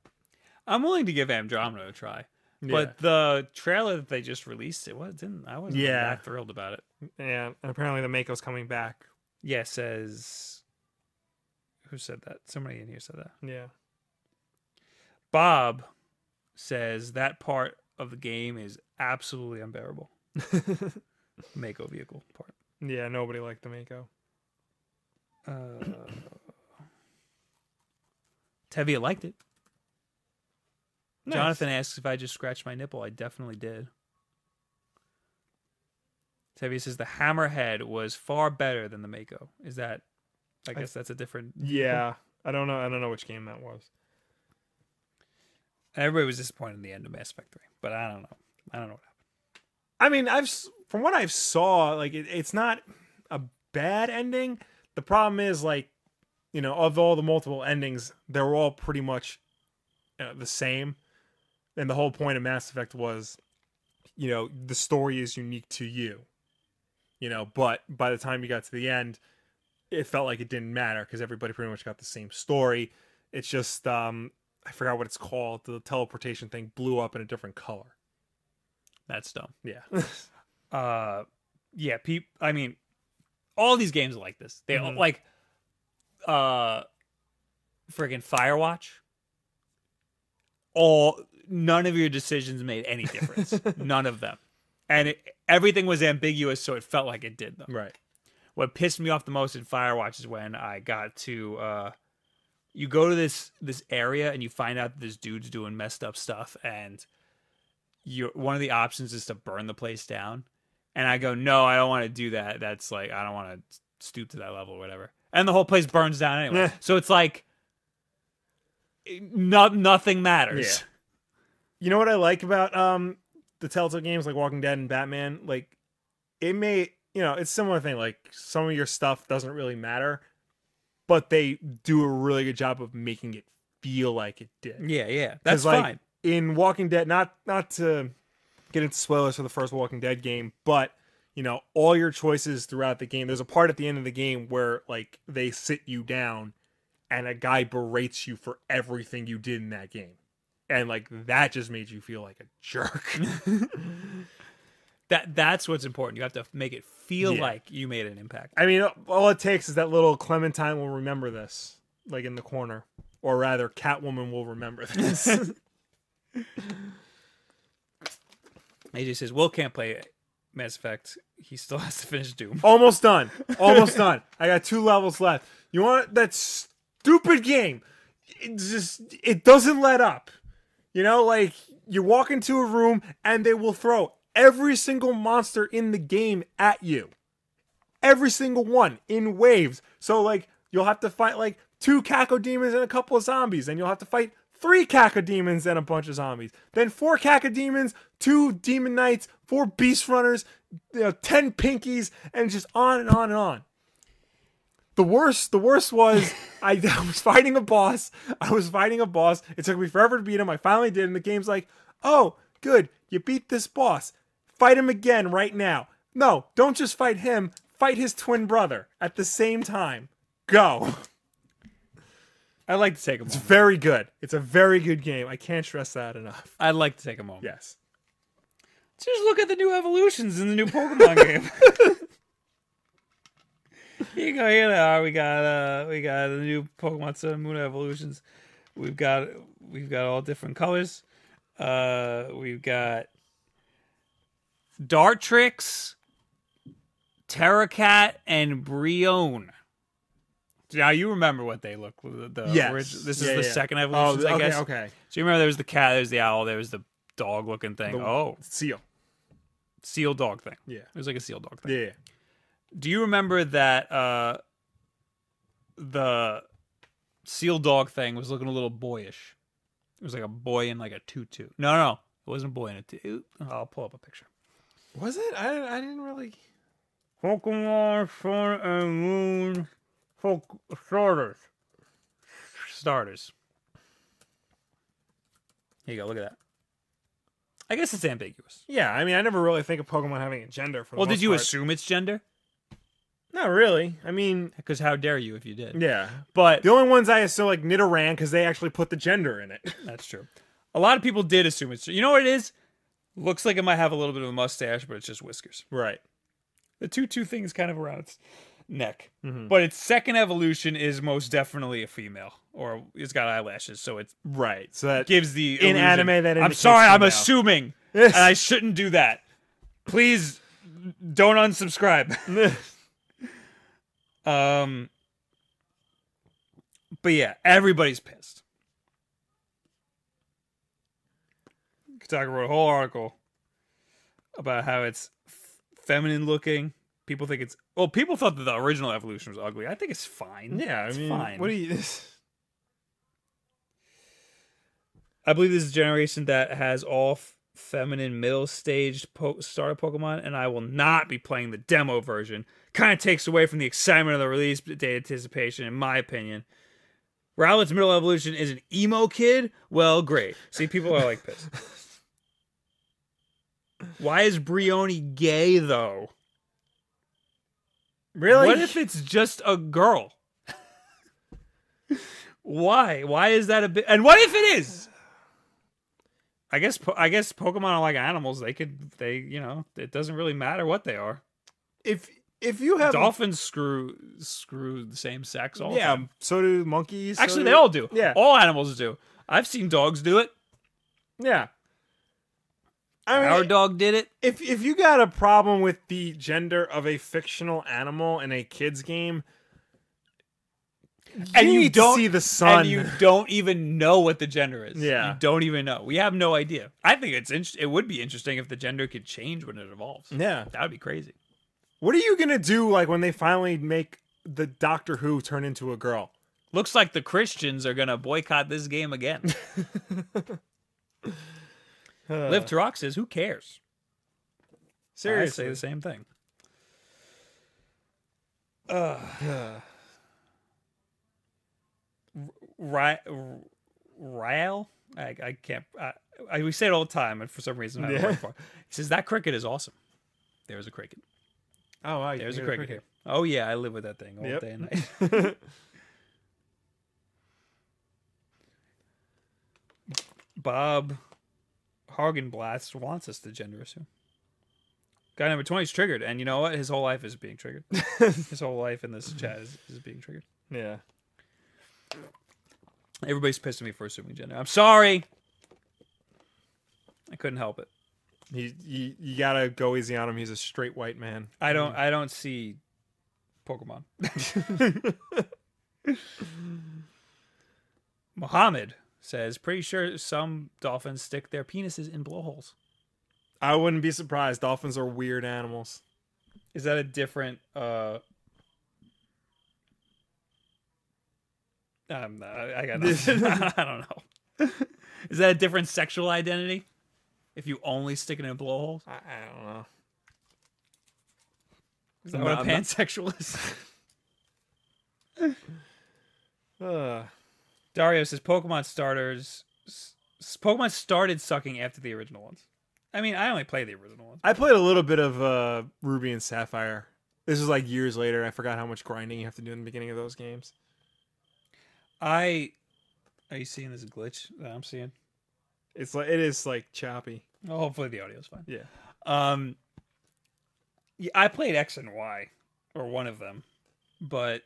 I'm willing to give Andromeda a try. But the trailer that they just released, it was didn't I wasn't Yeah. that thrilled about it. yeah, and apparently the Mako's coming back. Yeah, says who said that? Somebody in here said that. Yeah. Bob says that part of the game is absolutely unbearable. Mako vehicle part. Yeah, nobody liked the Mako. Uh, Tevia liked it. Nice. Jonathan asks if I just scratched my nipple. I definitely did. Tevia says the hammerhead was far better than the Mako. Is that? I guess that's a different. Yeah, I don't know. I don't know which game that was. Everybody was disappointed in the end of Mass Effect Three, but I don't know. I don't know what happened. I mean, I've from what I've saw, like it, it's not a bad ending. The problem is, like, you know, of all the multiple endings, they were all pretty much uh, the same. And the whole point of Mass Effect was, you know, the story is unique to you. You know, but by the time you got to the end, it felt like it didn't matter because everybody pretty much got the same story. It's just, um, I forgot what it's called. The teleportation thing blew up in a different color. That's dumb. Yeah. uh yeah i mean all these games are like this they all Mhm. like uh friggin firewatch all none of your decisions made any difference none of them and it, everything was ambiguous so it felt like it did them right. what pissed me off the most in firewatch is when i got to uh you go to this this area and you find out that this dude's doing messed up stuff and you one of the options is to burn the place down and i go no i don't want to do that that's like i don't want to stoop to that level or whatever and the whole place burns down anyway Yeah. so it's like no, nothing matters You know what I like about um the Telltale games like Walking Dead and Batman? Like it may you know, it's a similar thing. Like some of your stuff doesn't really matter, but they do a really good job of making it feel like it did. yeah yeah that's like, fine In Walking Dead, not not to get into spoilers for the first Walking Dead game, but you know, all your choices throughout the game. There's a part at the end of the game where like they sit you down and a guy berates you for everything you did in that game. And like that just made you feel like a jerk. that that's what's important you have to make it feel Yeah. like you made an impact I mean, all it takes is that little Clementine will remember this, like in the corner, or rather, Catwoman will remember this. AJ says Will can't play Mass Effect. He still has to finish Doom. Almost done. Almost done. I got two levels left. You want that stupid game? It just it doesn't let up. You know, like you walk into a room and they will throw every single monster in the game at you. Every single one in waves. So like you'll have to fight like two cacodemons and a couple of zombies, and you'll have to fight three cacodemons and a bunch of zombies. Then four cacodemons, two demon knights, four beast runners, you know, ten pinkies, and just on and on and on. The worst, the worst was I, I was fighting a boss. I was fighting a boss. It took me forever to beat him. I finally did, and the game's like, "Oh, good, you beat this boss. Fight him again right now." No, don't just fight him. Fight his twin brother at the same time. Go. I'd like to take a moment. Very good. It's a very good game. I can't stress that enough. I'd like to take a moment. Yes. Just look at the new evolutions in the new Pokemon game. Here you go. Here they are. We got uh, we got the new Pokemon Sun and Moon evolutions. We've got we've got all different colors. Uh, we've got Dartrix, Torracat, and Brionne. Now you remember what they look. The, the Yes. orig- this is Yeah, the yeah. second Oh, evolution, I okay, guess. okay. So you remember there was the cat, there was the owl, there was the dog looking thing. The- oh, Seal. seal dog thing. Yeah. It was like a seal dog thing. Yeah. Do you remember that uh the seal dog thing was looking a little boyish? It was like a boy in like a tutu. No, no, it wasn't a boy in a tutu. I'll pull up a picture. Was it? I, I didn't really. Pokemon Sun and Moon Folk starters. Starters. Here you go. Look at that. I guess it's ambiguous. Yeah, I mean, I never really think of Pokemon having a gender. For the Well, did most you part. assume it's gender? Not really. I mean, Because how dare you if you did? yeah. But The only ones I assume like Nidoran because they actually put the gender in it. That's true. A lot of people did assume it's. You know what it is? Looks like it might have a little bit of a mustache, but it's just whiskers. right. The tutu thing is kind of around its neck, Mm-hmm. but its second evolution is most definitely a female, or it's got eyelashes, so it's Right. So that gives the In illusion- anime, that I'm sorry, I'm assuming, and I shouldn't do that. Please don't unsubscribe. um, but yeah, everybody's pissed. Kotaku wrote a whole article about how it's f- feminine looking. People think it's well. People thought that the original evolution was ugly. I think it's fine. yeah, I it's mean, fine. what do you? I believe this is a generation that has all f- feminine middle staged po- starter Pokemon, and I will not be playing the demo version. Kind of takes away from the excitement of the release date anticipation, in my opinion. Rowlet's middle evolution is an emo kid. Well, great. See, people are like pissed. Why is Brionne gay though? Really? What if it's just a girl? Why? Why is that a bit? And what if it is? I guess po- I guess Pokemon are like animals. They could they you know it doesn't really matter what they are. if if you have Dolphins screw screw the same sex all yeah, time. so do monkeys. so Actually, do- they all do. Yeah. all animals do. I've seen dogs do it. Yeah. I mean, Our dog did it. if if you got a problem with the gender of a fictional animal in a kids game, And you don't see the sun. and you don't even know what the gender is. Yeah. you don't even know. We have no idea. I think it's in- it would be interesting if the gender could change when it evolves. yeah. That would be crazy. What are you gonna do like when they finally make the Doctor Who turn into a girl? Looks like the Christians are gonna boycott this game again. Liv Tarok says, "Who cares?" Seriously. I say the same thing. Ry- Ryle, I, I can't. I, I, we say it all the time, and for some reason, I don't Yeah. He says that cricket is awesome. There's a cricket. oh, wow, There's a can cricket here. Oh yeah, I live with that thing all Yep. day and night. Bob Hagenblast wants us to gender assume. Guy number 20 is triggered, and you know what? His whole life is being triggered. His whole life in this chat is, is being triggered. yeah. Everybody's pissed at me for assuming gender. I'm sorry. I couldn't help it. He, you, you gotta go easy on him. He's a straight white man. I don't. Mm. I don't see Pokemon. Mohammed says, "Pretty sure some dolphins stick their penises in blowholes." I wouldn't be surprised. Dolphins are weird animals. Is that a different? uh um, I, I got nothing. I don't know. Is that a different sexual identity? If you only stick it in blowholes, I, I don't know. is that what a I'm not- pansexual is? Uh, Dario says Pokemon starters. Pokemon started sucking after the original ones. I mean, I only play the original ones. I played a little bit of uh, Ruby and Sapphire. This was like years later. I forgot how much grinding you have to do in the beginning of those games. I. Are you seeing this glitch that I'm seeing? It's like it is like choppy. Well, hopefully the audio's fine. Yeah. Um, yeah, I played X and Y, or one of them, but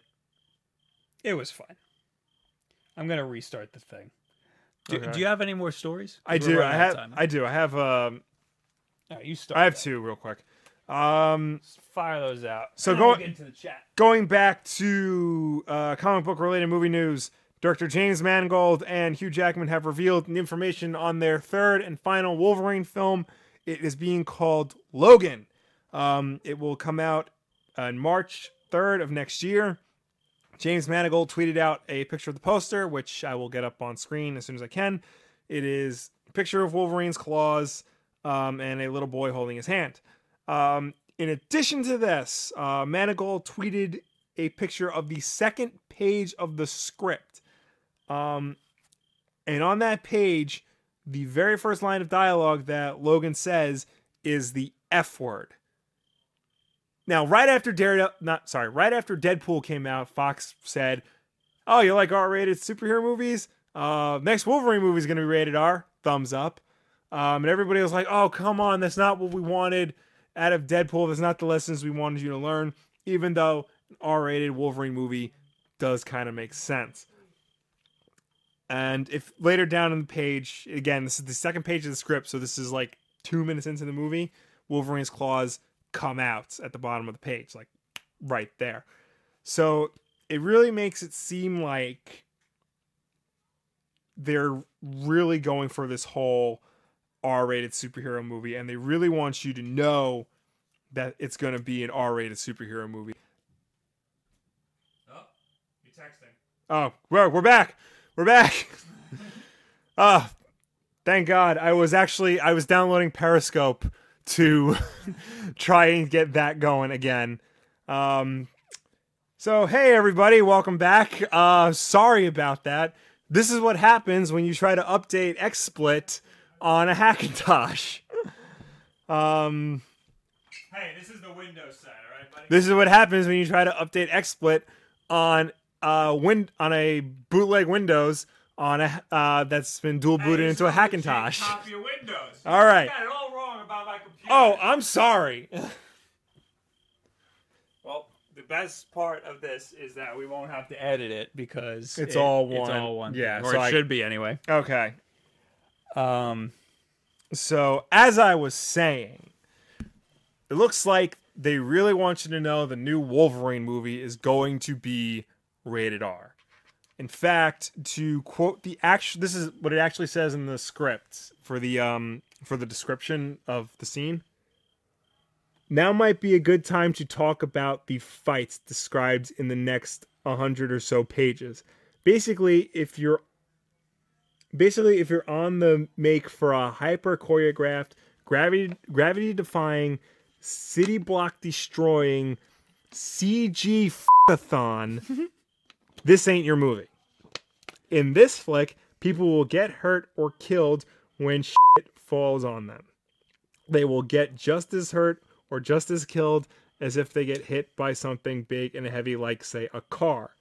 it was fine. I'm gonna restart the thing. Do, Okay. do you have any more stories? I do. I have. time. I do. I have. Um, All right, you start. I have that. two real quick. Um, Fire those out. So And go- we'll get into the chat. going back to uh, comic book related movie news, director James Mangold and Hugh Jackman have revealed the information on their third and final Wolverine film. It is being called Logan. Um, it will come out on March 3rd of next year. James Mangold tweeted out a picture of the poster, which I will get up on screen as soon as I can. It is a picture of Wolverine's claws um, and a little boy holding his hand. Um, in addition to this, uh, Manigold tweeted a picture of the second page of the script. Um, and on that page, the very first line of dialogue that Logan says is the F word. Now, right after Daredevil, not sorry, right after Deadpool came out, Fox said, "Oh, you like R-rated superhero movies? Uh, next Wolverine movie is going to be rated R. Thumbs up." Um, and everybody was like, "Oh, come on, that's not what we wanted out of Deadpool. That's not the lessons we wanted you to learn." Even though an R-rated Wolverine movie does kind of make sense. And if later down in the page, again, this is the second page of the script, so this is like two minutes into the movie, Wolverine's claws come out at the bottom of the page, like right there. So it really makes it seem like they're really going for this whole R-rated superhero movie, and they really want you to know that it's going to be an R-rated superhero movie. Oh, you're texting. Oh, we're we're back. We're back. Ah, thank God. I was actually I was downloading Periscope to try and get that going again. Um so hey everybody, welcome back. Uh sorry about that. This is what happens when you try to update XSplit on a Hackintosh. Um Hey, this is the Windows side, all right, buddy? this is what happens when you try to update XSplit on uh win on a bootleg Windows on a uh that's been dual booted into a Hackintosh. Copy of Windows. All right. got it all wrong about my computer. Oh, I'm sorry. Well, the best part of this is that we won't have to edit it because It's it- all It's one. all one. Yeah, or so it I- should be anyway. Okay. Um, So, as I was saying, it looks like they really want you to know the new Wolverine movie is going to be rated R. In fact, to quote the actual this is what it actually says in the script for the um for the description of the scene. Now might be a good time to talk about the fights described in the next 100 or so pages. Basically, if you're basically if you're on the make for a hyper choreographed gravity gravity defying city block destroying cg f***a-thon this ain't your movie in this flick people will get hurt or killed when shit falls on them they will get just as hurt or just as killed as if they get hit by something big and heavy like say a car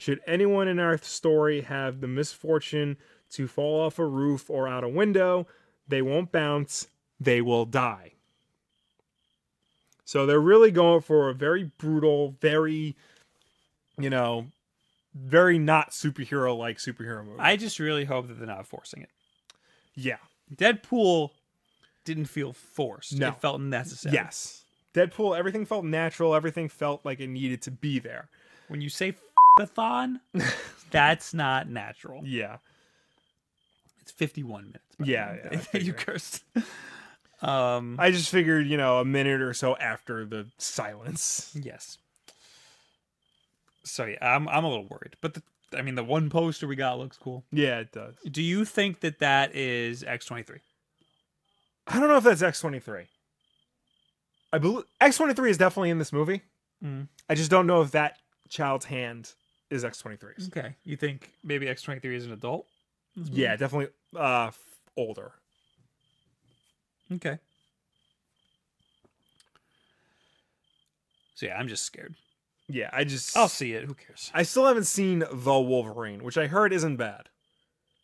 should anyone in our story have the misfortune to fall off a roof or out a window, they won't bounce, they will die. So they're really going for a very brutal, very, you know, very not superhero like superhero movie. I just really hope that they're not forcing it. yeah. Deadpool didn't feel forced. No. It felt necessary. Yes. Deadpool, everything felt natural, everything felt like it needed to be there. When you say f***a-thon, that's not natural. Yeah. It's 51 minutes. Yeah, yeah, I you cursed. Um, I just figured, you know, a minute or so after the silence. yes. So yeah, I'm I'm a little worried, but the, I mean the one poster we got looks cool. Yeah, it does. Do you think that that is X23? I don't know if that's X23. I believe X23 is definitely in this movie. Mm. I just don't know if that child's hand is X twenty three. Okay. You think maybe X twenty three is an adult? Yeah, definitely uh f- older. Okay. So yeah, I'm just scared. Yeah, I just I'll see it. Who cares? I still haven't seen The Wolverine, which I heard isn't bad.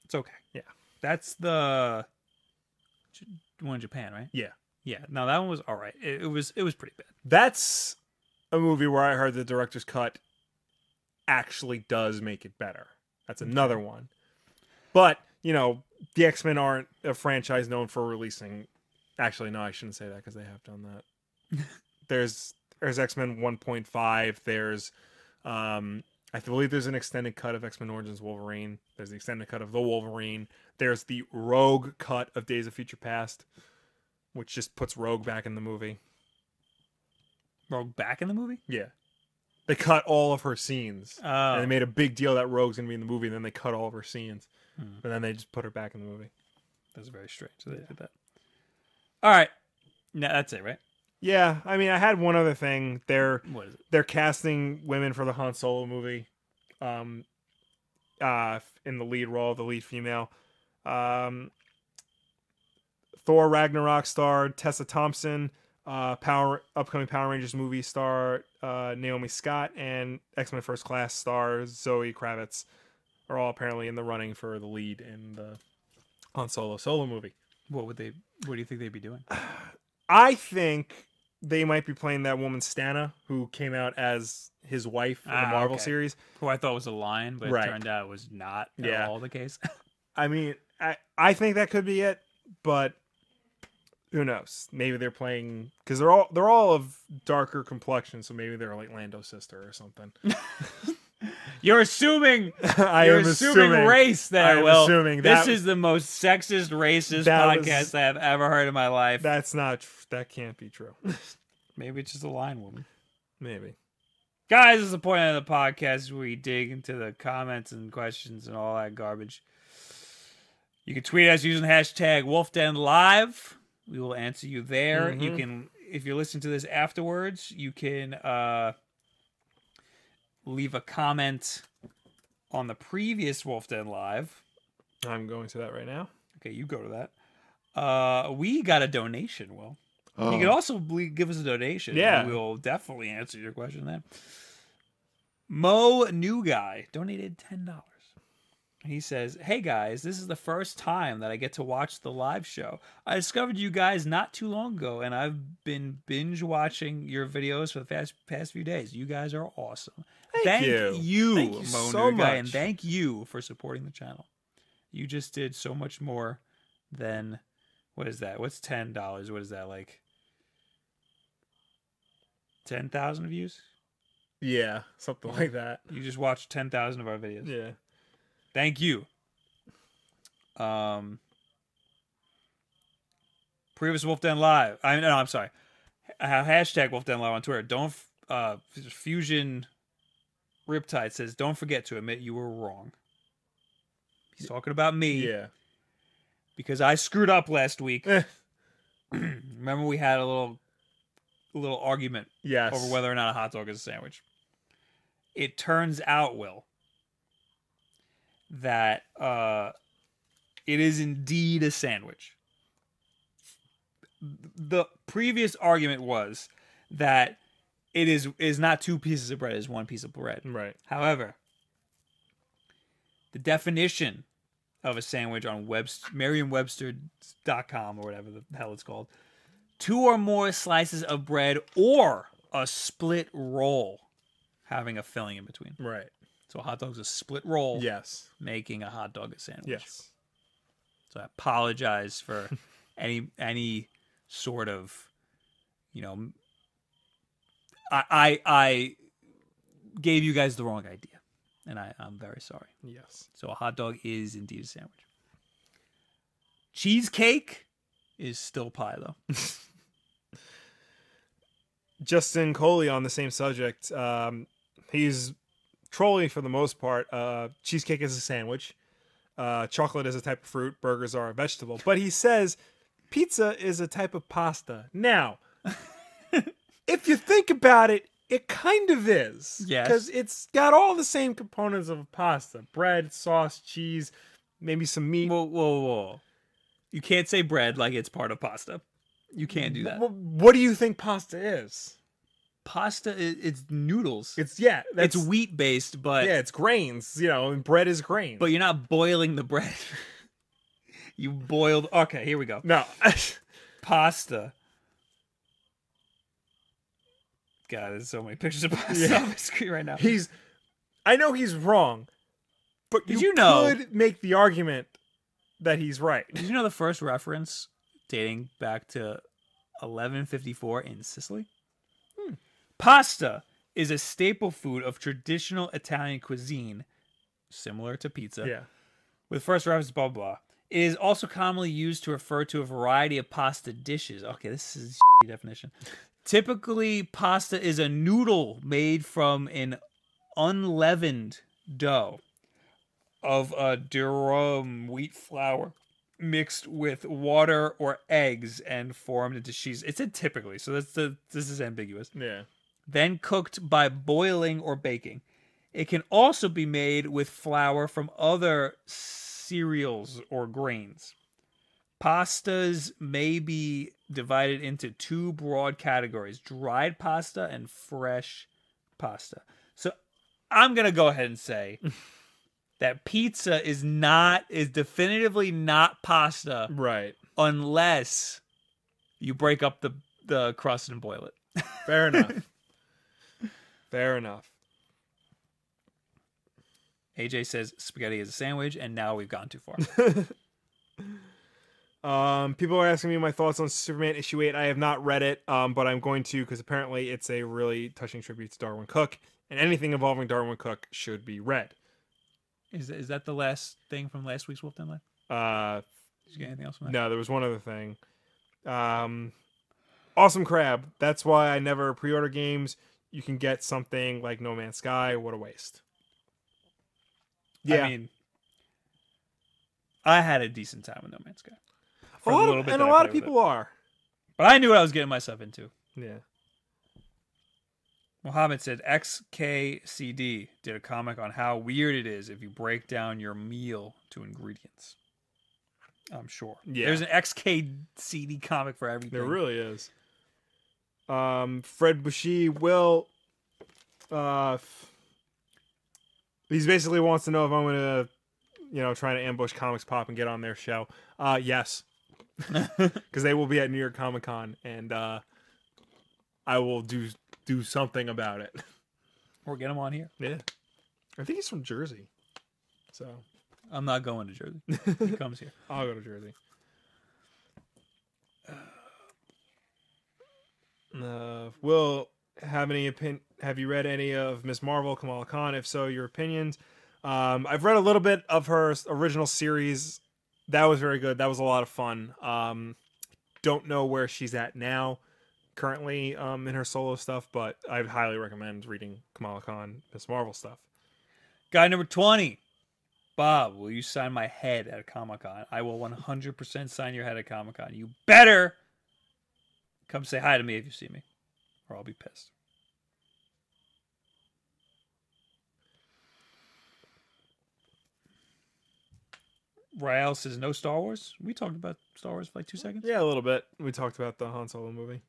It's okay. Yeah. That's the one in Japan, right? Yeah. Yeah. No, that one was all right. It, it was it was pretty bad. That's a movie where I heard the director's cut actually does make it better. That's mm-hmm. another one. But, you know, the X-Men aren't a franchise known for releasing Actually, no, I shouldn't say that because they have done that. there's there's X-Men 1.5, there's um I believe there's an extended cut of X-Men Origins Wolverine. There's the extended cut of The Wolverine. There's the Rogue cut of Days of Future Past, which just puts Rogue back in the movie. Rogue back in the movie? Yeah. They cut all of her scenes. Oh. And they made a big deal that Rogue's gonna be in the movie, and then they cut all of her scenes. Hmm. But then they just put her back in the movie. That's very strange. So they did that. All right. No, that's it, right? Yeah, I mean I had one other thing. They're What is it? they're casting women for the Han Solo movie. Um uh in the lead role, the lead female. Um Thor Ragnarok star Tessa Thompson, uh Power upcoming Power Rangers movie star uh Naomi Scott and X-Men First Class star Zoe Kravitz are all apparently in the running for the lead in the Han Solo solo movie. What would they? What do you think they'd be doing? I think they might be playing that woman Stana, who came out as his wife in the Ah, Marvel okay. series. Who I thought was a lion, but Right. it turned out was not at Yeah. all the case. I mean, I I think that could be it, but who knows? Maybe they're playing because they're all they're all of darker complexion, so maybe they're like Lando's sister or something. You're assuming. I you're am assuming, race there. I am Will. assuming this is the most sexist, racist That was- podcast I have ever heard in my life. That's not. That can't be true. Maybe it's just a lion woman. maybe. Guys, this is the point of the podcast where we dig into the comments and questions and all that garbage. You can tweet us using hashtag WolfDenLive. We will answer you there. You Mhm. can, if you're listening to this afterwards, you can uh, leave a comment on the previous Wolf Den Live. I'm going to that right now. Okay, you go to that. Uh, we got a donation, Will. You Oh. can also give us a donation. Yeah. We'll definitely answer your question then. Mo New Guy donated $10. He says, Hey guys, this is the first time that I get to watch the live show. I discovered you guys not too long ago, and I've been binge watching your videos for the past, past few days. You guys are awesome. Thank you. you, Thank you Mo so much, and thank you for supporting the channel. You just did so much more than what is that? What's ten dollars? What is that like? Ten thousand views? Yeah, something like that. You just watched ten thousand of our videos. Yeah. Thank you. Um, previous Wolf Den Live. I no, I'm sorry. Hashtag Wolf Den Live on Twitter. Don't uh fusion. Riptide says, "Don't forget to admit you were wrong." He's talking about me Yeah. because I screwed up last week. Eh, Remember, we had a little, a little argument yes. over whether or not a hot dog is a sandwich. It turns out, Will, that uh, it is indeed a sandwich. The previous argument was that it is is not two pieces of bread; it is one piece of bread. Right. However, the definition of a sandwich on Webster, Merriam-Webster.com or whatever the hell it's called, two or more slices of bread or a split roll having a filling in between. Right. So a hot dog's a split roll, Yes. making a hot dog a sandwich. Yes. So I apologize for any any sort of, you know, I I, I gave you guys the wrong idea, and I, I'm very sorry. Yes. So a hot dog is indeed a sandwich. Cheesecake is still pie though. Justin Coley on the same subject. Um, he's trolling for the most part. Uh, cheesecake is a sandwich. Uh, chocolate is a type of fruit. Burgers are a vegetable. But he says pizza is a type of pasta. Now, if you think about it, It kind of is. Yes. Because it's got all the same components of pasta bread, sauce, cheese, maybe some meat. Whoa, whoa, whoa! You can't say bread like it's part of pasta. You can't do that. Well, what do you think pasta is? Pasta it's noodles. It's, yeah, that's, it's wheat based, but yeah, it's grains, you know, and bread is grain. but you're not boiling the bread. you boiled. Okay, here we go. no. Pasta. God, there's so many pictures of pasta Yeah. on my screen right now. he's, I know he's wrong, but Did you, you know- could make the argument that he's right. Did you know the first reference dating back to 1154 in Sicily? Hmm. Pasta is a staple food of traditional Italian cuisine, similar to pizza. Yeah. With first reference, blah blah. blah. It is also commonly used to refer to a variety of pasta dishes. Okay, this is a definition. Typically, pasta is a noodle made from an unleavened dough of a durum wheat flour mixed with water or eggs and formed into cheese. It said typically, so that's the this is ambiguous. Yeah. Then cooked by boiling or baking. It can also be made with flour from other cereals or grains. Pastas may be divided into two broad categories dried pasta and fresh pasta. So I'm going to go ahead and say that pizza is not, is definitively not pasta Right. unless you break up the, the crust and boil it. Fair enough. Fair enough. AJ says spaghetti is a sandwich, and now we've gone too far. Um, people are asking me my thoughts on Superman issue eight. I have not read it, um, but I'm going to because apparently it's a really touching tribute to Darwyn Cooke, and anything involving Darwyn Cooke should be read. is, is that the last thing from last week's Wolf Den Live? Uh, Did you get anything else from that? no, there was one other thing. Um, awesome Crab. That's why I never pre-order games. You can get something like No Man's Sky. What a waste. Yeah, I mean, I had a decent time with No Man's Sky. A For the lot little of, bit and a lot of people are. But I knew what I was getting myself into. Yeah. Mohammed said XKCD did a comic on how weird it is if you break down your meal to ingredients. I'm sure. Yeah. There's an XKCD comic for everything. There really is. Um, Fred Bushy will. Uh, f- he's basically wants to know if I'm gonna, you know, try to ambush Comics Pop and get on their show. Uh, yes, because they will be at New York Comic Con, and uh, I will do do something about it. or get him on here. Yeah, I think he's from Jersey, so I'm not going to Jersey. He comes here. I'll go to Jersey. Uh, Will have any opinion? Have you read any of Miss Marvel, Kamala Khan? If so, your opinions. Um, I've read a little bit of her original series. That was very good. That was a lot of fun. Um, don't know where she's at now, currently um, in her solo stuff, but I highly recommend reading Kamala Khan, Miss Marvel stuff. Guy number 20. Bob, will you sign my head at Comic Con? I will 100% sign your head at Comic Con. You better come say hi to me if you see me, or I'll be pissed. Rael says no Star Wars. We talked about Star Wars for like two seconds. Yeah, a little bit. We talked about the Han Solo movie.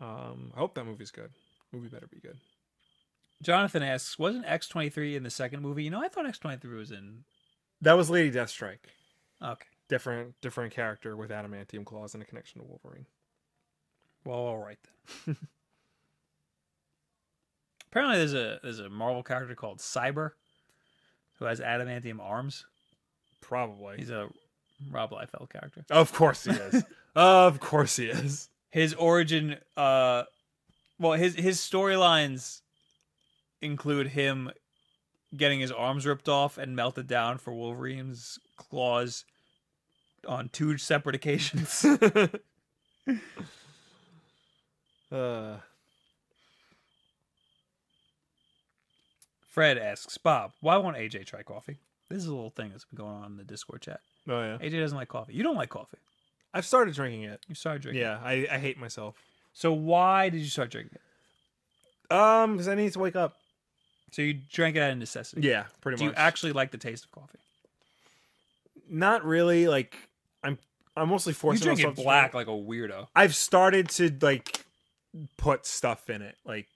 Um, I hope that movie's good. Movie better be good. Jonathan asks, wasn't X twenty three in the second movie? You know, I thought X twenty three was in. That was Lady Deathstrike. Okay, Different, different character with adamantium claws and a connection to Wolverine. well, all right then. Apparently, there's a there's a Marvel character called Cyber, who has adamantium arms. Probably. He's a Rob Liefeld character. Of course he is. of course he is. His origin, uh, well, his his storylines include him getting his arms ripped off and melted down for Wolverine's claws on two separate occasions. Uh, Fred asks Bob, "Why won't AJ try coffee?" This is a little thing that's been going on in the Discord chat. oh yeah. AJ doesn't like coffee. You don't like coffee. I've started drinking it. You started drinking. It. Yeah, I, I hate myself. So why did you start drinking it? Um, because I need to wake up. So you drank it out of necessity. Yeah, pretty much. Do you actually like the taste of coffee? Not really. Like I'm. I'm mostly forcing You drink myself it black like a weirdo. I've started to like put stuff in it, like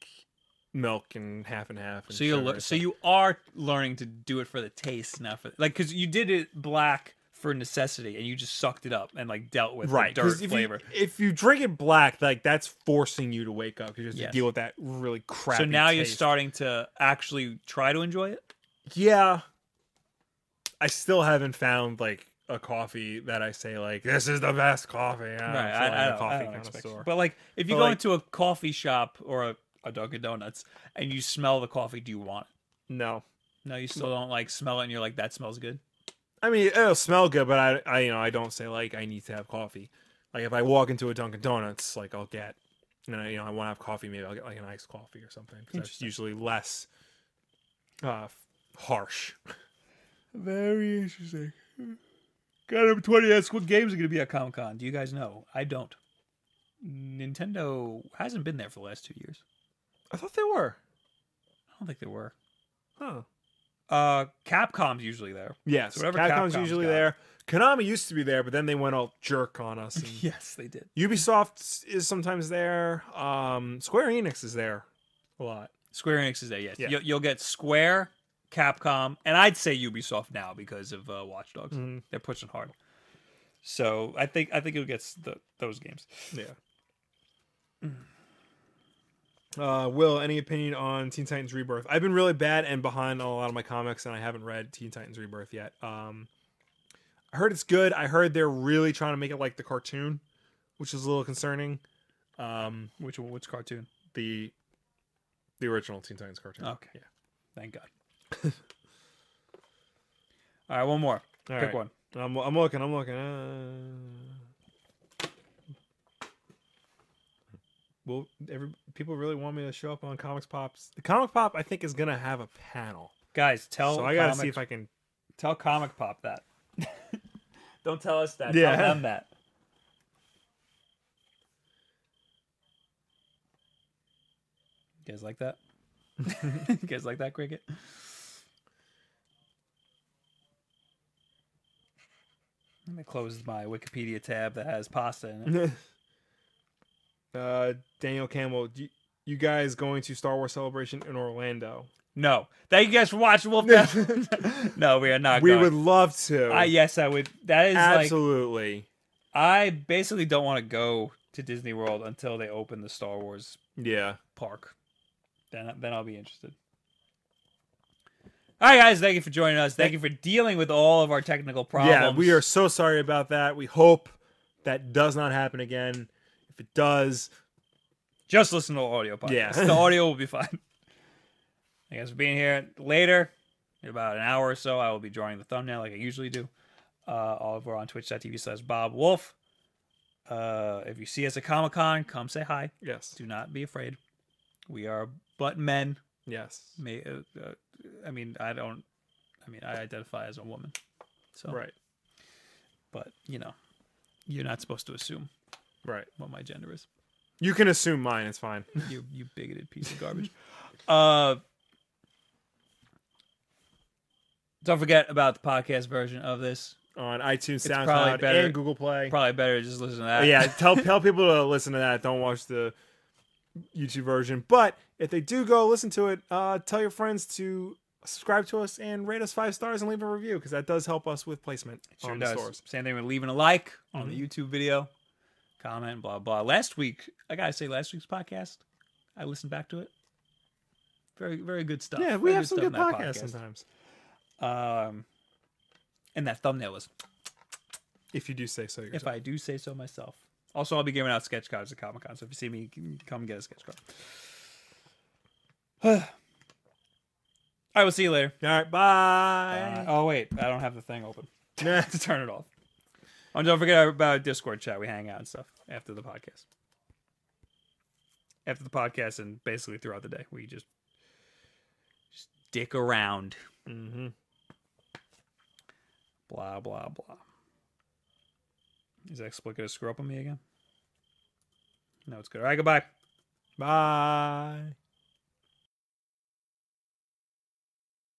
milk and half and half. And So you so you are learning to do it for the taste, not for like because you did it black for necessity and you just sucked it up and like dealt with right the dirt if flavor. You, if you drink it black, like that's forcing you to wake up. Because you just Yes. deal with that really crap. so now you're starting to actually try to enjoy it. Yeah, I still haven't found like a coffee that I say like this is the best coffee. Don't right, I, like I, a don't, coffee I don't expect, but like if you But, go like- into a coffee shop or a, a Dunkin' Donuts and you smell the coffee, do you want it? no, No, you still don't like smell it, and you're like that smells good. I mean it'll smell good, but I, I, you know, I don't say like I need to have coffee. Like if I walk into a Dunkin' Donuts, like I'll get, you know, you know, I want to have coffee. Maybe I'll get like an iced coffee or something. that's usually less uh, harsh. Very interesting. Got number twenty. That's what games are going to be at Comic Con. Do you guys know? I don't. Nintendo hasn't been there for the last two years. I thought they were. I don't think they were. Huh. Uh, Capcom's usually there. Yes, So whatever Capcom's, Capcom's usually got. there. Konami used to be there, but then they went all jerk on us. and- Yes, they did. Ubisoft is sometimes there. Um, Square Enix is there a lot. Square Enix is there. Yes, Yeah. you'll, get Square, Capcom, and I'd say Ubisoft now because of uh, Watch Dogs. Mhm. They're pushing hard. So I think I think you'll get the, those games. Yeah. Uh, Will, any opinion on Teen Titans Rebirth? I've been really bad and behind on a lot of my comics, and I haven't read Teen Titans Rebirth yet. Um, I heard it's good. I heard they're really trying to make it like the cartoon, which is a little concerning. Um, Which which cartoon? the the original Teen Titans cartoon. Okay. Yeah. Thank God. All right, one more. All Pick right. one. I'm, I'm looking. I'm looking. Uh... Well, every people really want me to show up on Comics Pops. The Comic Pop, I think, is gonna have a panel, Guys, tell so I gotta comic, see if I can. tell Comic Pop that. Don't tell us that. Yeah. Tell them that. You guys like that? you guys like that cricket? Let me close my Wikipedia tab that has pasta in it. uh, Daniel Campbell, you, you guys going to Star Wars Celebration in Orlando? No. Thank you guys for watching Wolf. No, we are not we going. would love to. I yes, I would. That is like Absolutely. I basically don't want to go to Disney World until they open the Star Wars yeah. park. Then then I'll be interested. All right, guys. Thank you for joining us. Thank you for dealing with all of our technical problems. Yeah, we are so sorry about that. We hope that does not happen again. If it does, just listen to the audio podcast. Yeah. the audio will be fine. Guys for being here. Later, in about an hour or so, I will be drawing the thumbnail like I usually do. Uh, all over on twitch.tv slash Bob Wolf. Uh, if you see us at Comic Con, come say hi. yes, Do not be afraid. We are but men. yes, May, uh, uh, I mean, I don't. I mean, I identify as a woman. So, right, but you know, you're not supposed to assume right. what my gender is. You can assume mine. It's fine. You you bigoted piece of garbage. uh, don't forget about the podcast version of this. On iTunes, probably SoundCloud, better- and Google Play. Probably better just listen to that. yeah, tell tell people to listen to that. Don't watch the YouTube version. But if they do go listen to it, uh, tell your friends to subscribe to us and rate us five stars and leave a review because that does help us with placement sure on does. the stores. Same thing with leaving a like on Mm-hmm. the YouTube video, comment, blah blah. Last week, I gotta say, last week's podcast, I listened back to it. Very very good stuff. Yeah, we Very have some stuff good podcasts podcast. sometimes. Um, and that thumbnail was, If you do say so yourself. if I do say so myself. Also, I'll be giving out sketch cards at Comic Con, so if you see me, come get a sketch card. I will see you later. All right, bye. Uh, oh wait, I don't have the thing open to turn it off. And don't forget about Discord chat. We hang out and stuff after the podcast. After the podcast and basically throughout the day, we just just dick around. mm-hmm. Blah blah blah. Is that split gonna screw up on me again? No, it's good. All right, goodbye. Bye.